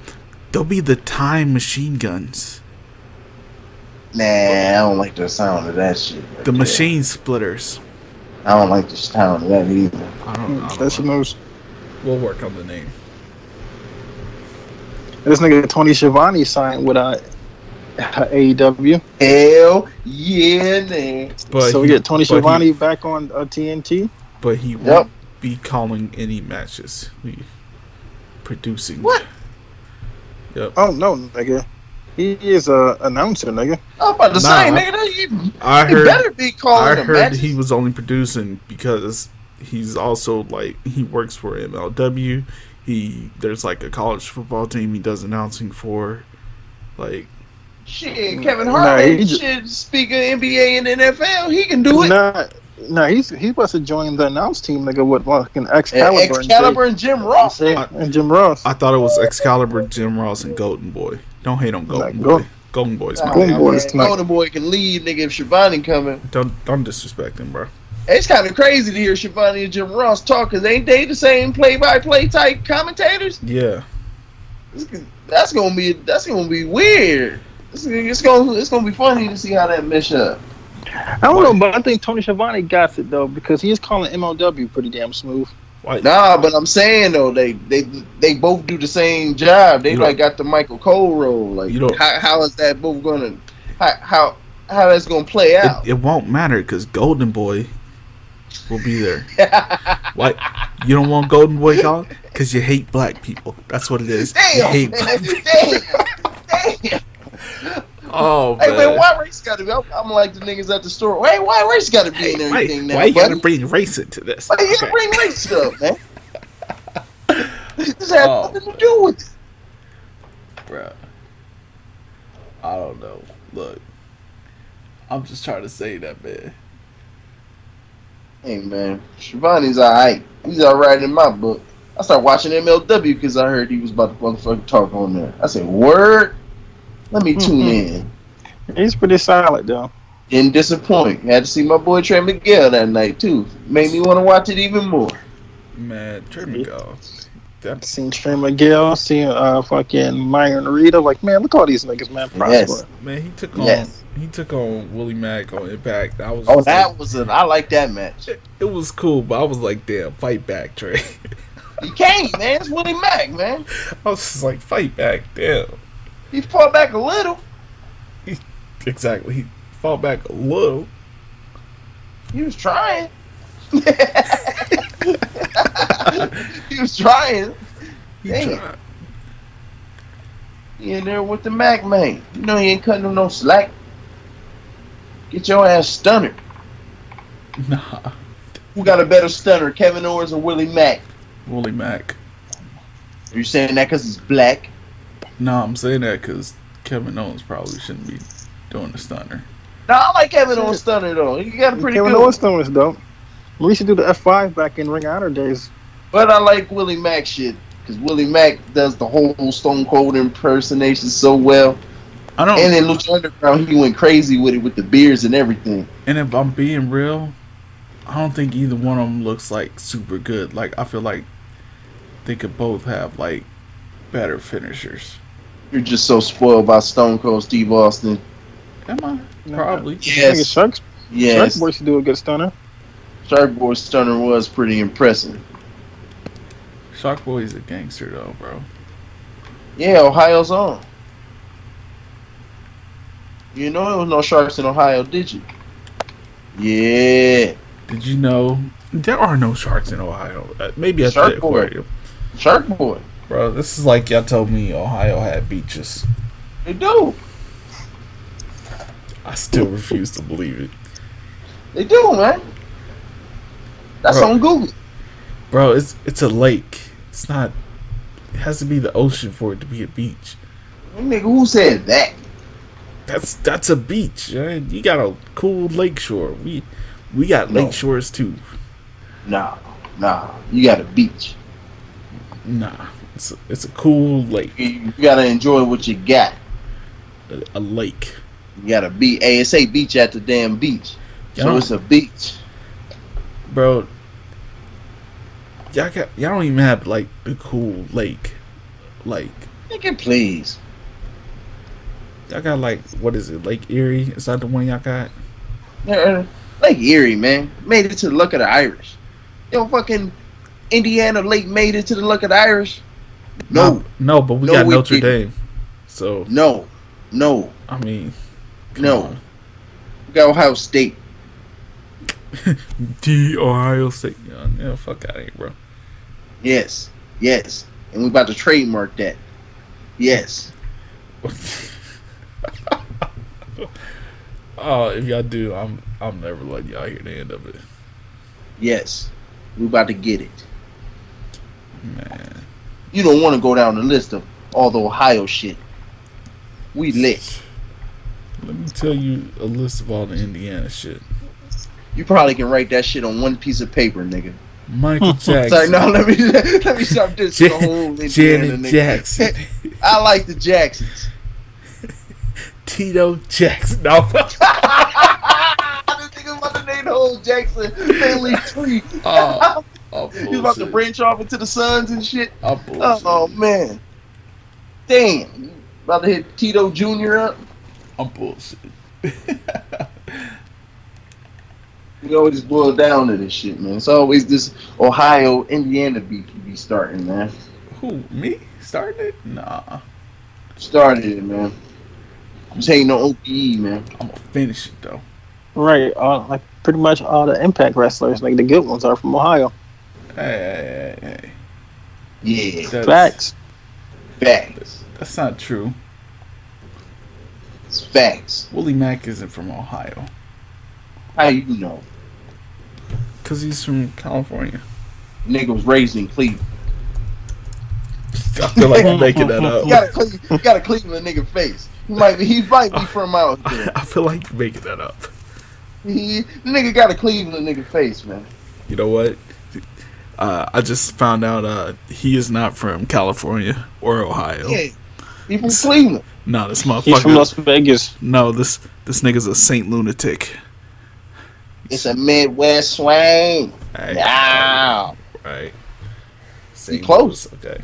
they'll be the time machine guns. Nah, I don't like the sound of that shit. right The there. machine splitters. I don't like the sound of that either. I don't know. Mm, that's the moves. We'll work on the name. This nigga Tony Schiavone signed with uh, AEW. Hell yeah, man. But so we he- get Tony but he- Schiavone back on uh, TNT. But he Yep. won't be calling any matches. We producing. What? Yep. Oh no, nigga. He is a announcer, nigga. I'm about to Nah, say, nigga, that you, I you heard. better be calling I heard matches. he was only producing because he's also like he works for MLW. He there's like a college football team he does announcing for. Like Shit, Kevin Nah, Hart, he ju- shit, speaking NBA and NFL, he can do it. Nah, nah, he's he supposed to join the announce team, nigga, with fucking And Excalibur, Excalibur and Jim Ross. and, and Jim Ross. I thought it was Excalibur, Jim Ross, and Golden Boy. Don't hate on Golden Nah, Boy. Go- Golden Boy's my Golden man. Boy. Golden Boy can leave, nigga, if Schiavone coming. Don't don't disrespect him, bro. It's kind of crazy to hear Schiavone and Jim Ross talk, cause ain't they the same play-by-play type commentators? Yeah. It's- That's gonna be that's gonna be weird. It's, it's gonna it's gonna be funny to see how that mesh up. I don't know, but I think Tony Schiavone got it though because he is calling MLW pretty damn smooth. Why? Nah, but I'm saying though, they they they both do the same job. They You like got the Michael Cole role. Like, You don't- how how is that both gonna how how how that's gonna play out? It, it won't matter because Golden Boy will be there. Why? You don't want Golden Boy calling? Because you hate black people. That's what it is. you hate man, black people. damn, damn. Oh, Hey man, man. why race gotta be? I'm, I'm like the niggas at the store. Hey, why race gotta be Hey, in why, everything now? why you buddy? gotta bring race into this? Why you Okay. gotta bring race up, man? (laughs) this has Oh. nothing to do with it. Bruh. I don't know. Look, I'm just trying to say that, man. Hey man, Schiavone's alright. He's alright in my book. I started watching MLW because I heard he was about to motherfucking talk on there. I said, "Word, let me tune Mhm. in." He's pretty solid though. Didn't disappoint. Had to see my boy Trey Miguel that night too. Made me want to watch it even more. Man, Trey Miguel. That, Seen Trey Miguel, seen uh fucking Myron Reed. Like, man, look at all these niggas, man. Prosper. Yes. man, he took on Yes. He took on Willie Mack on Impact. I was Oh, that like- was an. I like that match. it was cool, but I was like, damn, fight back, Trey. (laughs) He can't, man. It's Willie Mack, man. I was just like, fight back, damn. He fought back a little. He, Exactly. He fought back a little. He was trying. (laughs) he was trying. He Damn. tried. He in there with the Mac man. You know he ain't cutting him no slack. Get your ass stunner. Nah, Who got a better stunner, Kevin Owens or Willie Mack? Willie Mack. Are you saying that because he's black? No, I'm saying that because Kevin Owens probably shouldn't be doing the stunner. No, I like Kevin Owens stunner though. He got a pretty Kevin good. Owens doing this dope. We used to do the F five back in Ring Honor days. But I like Willie Mack shit because Willie Mack does the whole Stone Cold impersonation so well. I don't. And then Lucha Underground, he went crazy with it with the beers and everything. And if I'm being real, I don't think either one of them looks like super good. Like I feel like they could both have like better finishers. You're just so spoiled by Stone Cold Steve Austin. Am I? Probably. I think Yes, Sharks, yes. Shark Boy used to do a good stunner. Shark Boy Stunner was pretty impressive. Shark Boy's a gangster though, bro. Yeah, Ohio's on. You know there was no sharks in Ohio, did you? Yeah. Did you know there are no sharks in Ohio? Uh, maybe at Shark the boy. aquarium. Shark Boy. Bro, this is like y'all told me Ohio had beaches. They do. I still refuse to believe it. They do, man. That's Bro. on Google. Bro, it's it's a lake. It's not. It has to be the ocean for it to be a beach. Nigga, who said that? That's that's a beach. Man. You got a cool lake shore. We we got lake No. shores too. Nah, nah. You got a beach. Nah, it's a, it's a cool lake. You, gotta enjoy what you got. A, a lake. You gotta be. It beach at the damn beach. So Y'all, it's a beach. bro. Y'all got y'all don't even have like the cool lake. Like Nigga, please. Y'all got like what is it? Lake Erie? Is that the one y'all got? Yeah, Lake Erie, man. Made it to the luck of the Irish. Yo, fucking Indiana Lake made it to the luck of the Irish. No, no, but we No, got Notre didn't. Dame. So no, no. I mean, No. on. We got Ohio State. (laughs) the Ohio State. Yeah, yeah, fuck out of here, bro. Yes, yes. And we about to trademark that. Yes. (laughs) (laughs) oh, if y'all do, I'm I'm never letting y'all hear the end of it, Yes. We about to get it. man. You don't want to go down the list of all the Ohio shit. We lit. Let me tell you a list of all the Indiana shit. You probably can write that shit on one piece of paper, nigga. Michael (laughs) Jackson. Sorry, no, let me (laughs) let me stop this the whole Indiana Janet nigga. Jackson. I like the Jacksons. Tito Jackson. No. (laughs) this nigga about to name the whole Jackson family tree. oh, (laughs) oh, He's about to branch off into the sons and shit. Oh, bullshit. Oh man, damn! About to hit Tito Jr. up. I'm bullshit. (laughs) We always boil down to this shit, man. It's always this Ohio, Indiana beat you be starting, man. Who? Me? Starting it? Nah. Started it, man. I'm saying no OPE, man. I'm gonna finish it though. Right, uh, like pretty much all the Impact wrestlers, like the good ones, are from Ohio. Hey, hey, hey, hey. Yeah, That's, Facts. facts. That's not true. It's facts. Willie Mack isn't from Ohio. How you know? Cause he's from California. Nigga was raised in Cleveland. (laughs) I feel like you're making that You got a up. You got a Cleveland nigga face. He might be. He might be from (laughs) out there. I feel like you're making that up. He, the nigga got a Cleveland nigga face, man. You know what? Uh, I just found out uh, he is not from California or Ohio. Yeah, he from Cleveland. No, this motherfucker. He's from Las. Vegas. No, this this nigga's a Saint lunatic. It's a Midwest swing. Hey, Now, right. Saint close. Okay.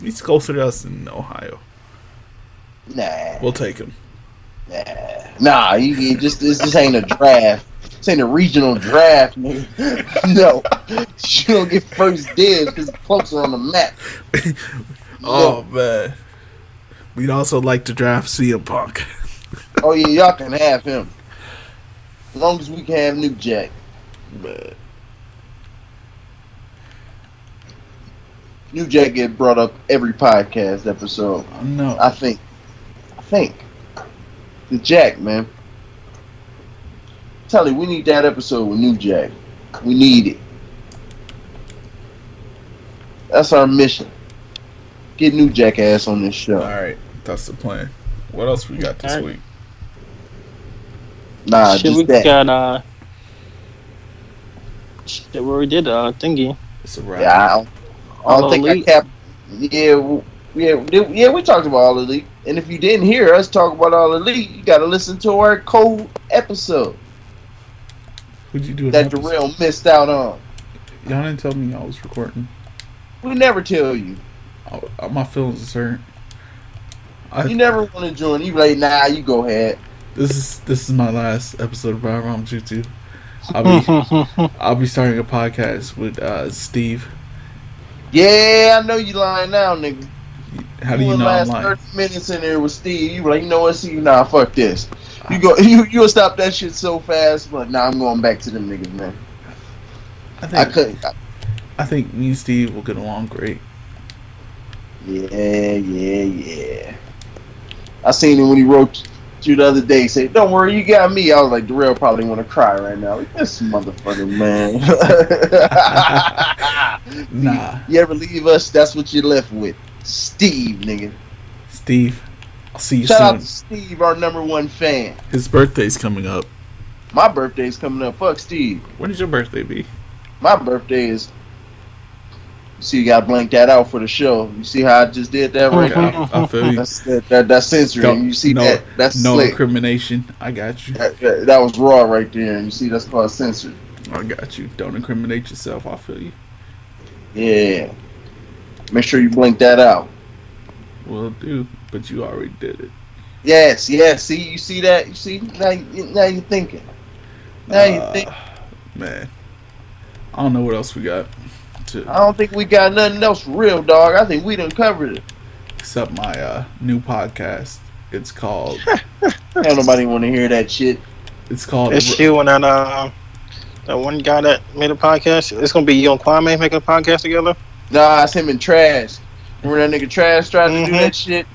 He's closer to us in Ohio. Nah, We'll take him. nah, nah. You, you just this, this ain't a draft. This ain't a regional draft, nigga. (laughs) no, you don't get first dibs because it's are on the map. (laughs) Oh man. We'd also like to draft CM Punk. (laughs) Oh yeah, y'all can have him. As long as we can have New Jack. Man. New Jack get brought up every podcast episode. No. I think. I think. The Jack, man. Tell you, we need that episode with New Jack. We need it. That's our mission. Get New Jackass on this show. Alright, that's the plan. What else we got this Alright. week? Nah, shit, we just that. got uh, shit, we did uh thingy. It's a wrap. Yeah, I don't, I don't All think I Elite. capped. Yeah, yeah, we yeah. We talked about all elite, and if you didn't hear us talk about all elite, you got to listen to our cold episode Who'd you do that? Darrell missed out on. Y'all didn't tell me I was recording. We never tell you. Oh, my feelings are hurt. I, You never want to join. You like, nah, you go ahead. this is this is my last episode of Ram Jutsu. I'll be (laughs) I'll be starting a podcast with uh, Steve. Yeah, I know you lying now, nigga. How do you went know I'm last lying? thirty minutes in there with Steve. You be like, you know what, Steve? Nah, fuck this. You go, (laughs) you you'll stop that shit so fast. But nah, I'm going back to them niggas, man. I I think couldn't. I- I think me and Steve will get along great. yeah, yeah, yeah. I seen him when he wrote to you the other day. Say, "Don't worry, you got me." I was like, Darrell probably want to cry right now. Like this motherfucker, man. (laughs) (laughs) Nah, You ever leave us? That's what you're left with, Steve, nigga. Steve, I'll see you Shout out soon. to Steve, our number one fan. His birthday's coming up. My birthday's coming up. Fuck Steve. When is your birthday be? My birthday is. See, you got to blank that out for the show. You see how I just did that right Okay, now? I, I feel you. That's that, that that's censoring. You see no, that? That's no slick. incrimination. I got you. That, that, that was raw right there. You see, that's called censored. I got you. Don't incriminate yourself. I feel you. Yeah. Make sure you blink that out. Will do. But you already did it. Yes, yes. See, you see that? You see now? You, now you're thinking. Now you Uh, think. Man, I don't know what else we got to I don't think we got nothing else real, dog. I think we done covered it. except my uh, new podcast. It's called. (laughs) Ain't nobody want to hear that shit. It's called. It's you and that uh, that one guy that made a podcast. It's gonna be you and Kwame making a podcast together. Nah, it's him and Trash. Remember that nigga Trash tried to do that shit?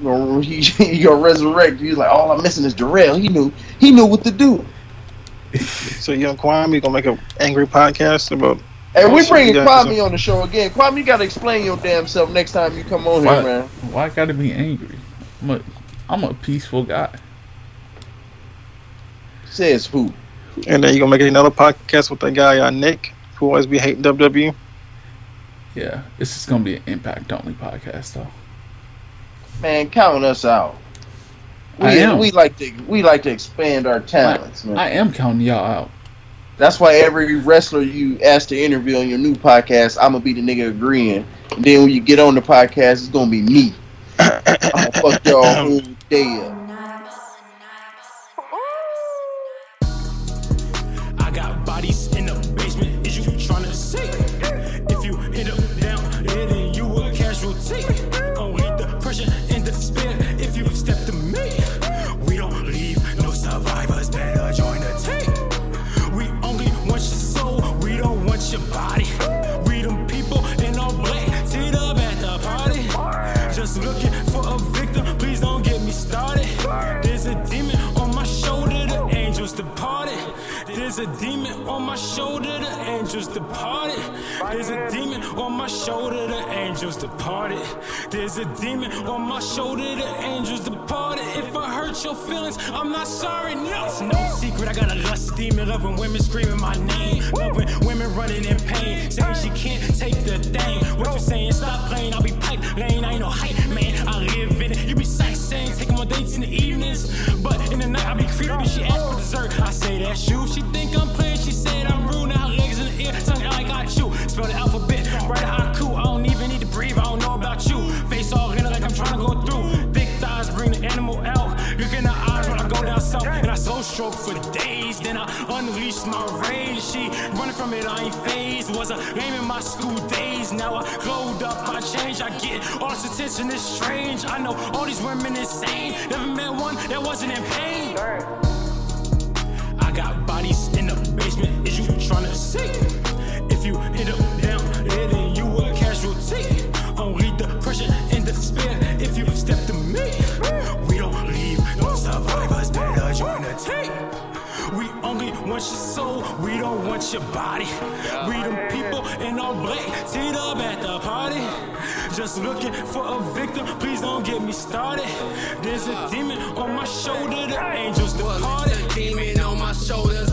You know, He, (laughs) he gonna resurrect. He's like, all I'm missing is Darrell. He knew. He knew what to do. (laughs) So you and Kwame gonna make an angry podcast about. Hey, we shit, bringing you Kwame on the show again. Kwame, you gotta explain your damn self next time you come on Why, here, man. why I gotta be angry? I'm a, I'm a peaceful guy. Says who? And then you gonna make another podcast with that guy uh, Nick, who always be hating WWE. Yeah, it's just gonna be an impact only podcast though. Man, count us out. We, I am. we like to we like to expand our talents, man. I am counting y'all out. That's why every wrestler you ask to interview on your new podcast, I'm gonna be the nigga agreeing. And then when you get on the podcast, it's gonna be me. (coughs) I'm gonna fuck y'all whole day up. There's a demon on my shoulder. The angels departed. There's a demon on my shoulder. The angels departed. There's a demon on my shoulder. The angels departed. If I hurt your feelings, I'm not sorry. No, it's no secret. I got a lust demon. Loving women screaming my name. Loving women running in pain. Saying she can't take the thing. What you saying? Stop playing. I'll be pipe lane. I ain't no hype man. I live in it. You be sightseeing, taking my dates in the evenings. But in the night, I be creepy. She asked for dessert. I say that's you. She think I'm playing. She said I'm rude. Now her legs in the air. Tongue out like I chew. Spell the alphabet. Write a haiku. I don't even need to breathe. I don't know about you. Face all in it like I'm trying to go through. Big thighs bring the animal out. Look in the eyes when I go down south. And I slow stroke for days. Then I unleash my rage. She running from it. I ain't phased. Was a lame in my school days. Now I glowed up. I change. I get all this attention. It's strange. I know all these women insane. Never met one that wasn't in pain. I got bodies in the basement. Is you tryna see? If you hit up down there, then you a casualty. Only the pressure and despair. If you step to me, we don't leave no survivors. Better join the team. We only want your soul, we don't want your body. We them people in all black, teed up at the party. Just looking for a victim, please don't get me started. There's a demon on my shoulder, the angels departed. Demon my shoulders,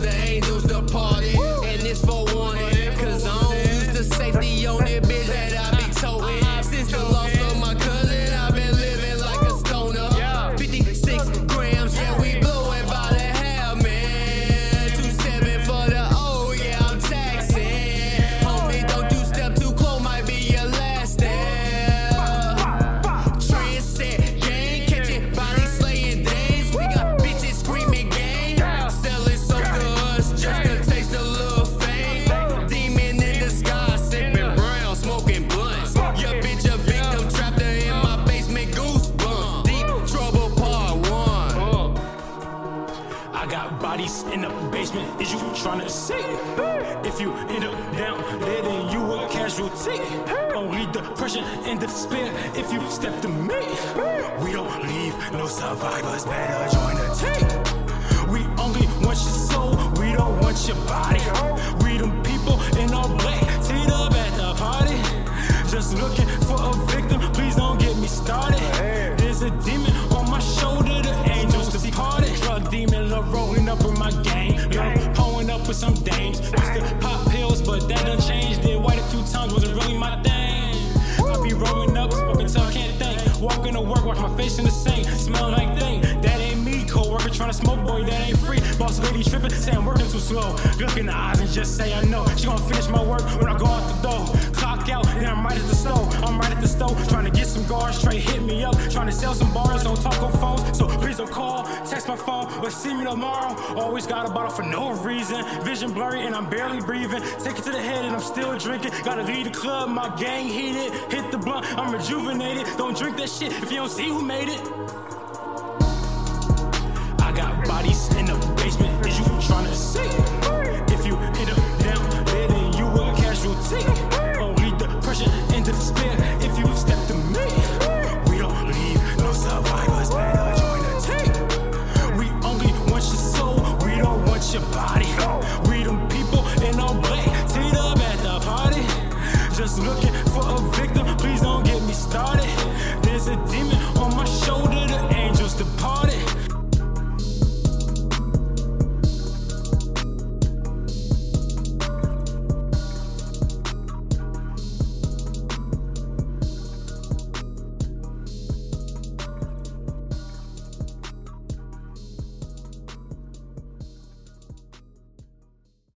Gotta leave the club, my gang heated. Hit the blunt, I'm rejuvenated. Don't drink that shit if you don't see who made it.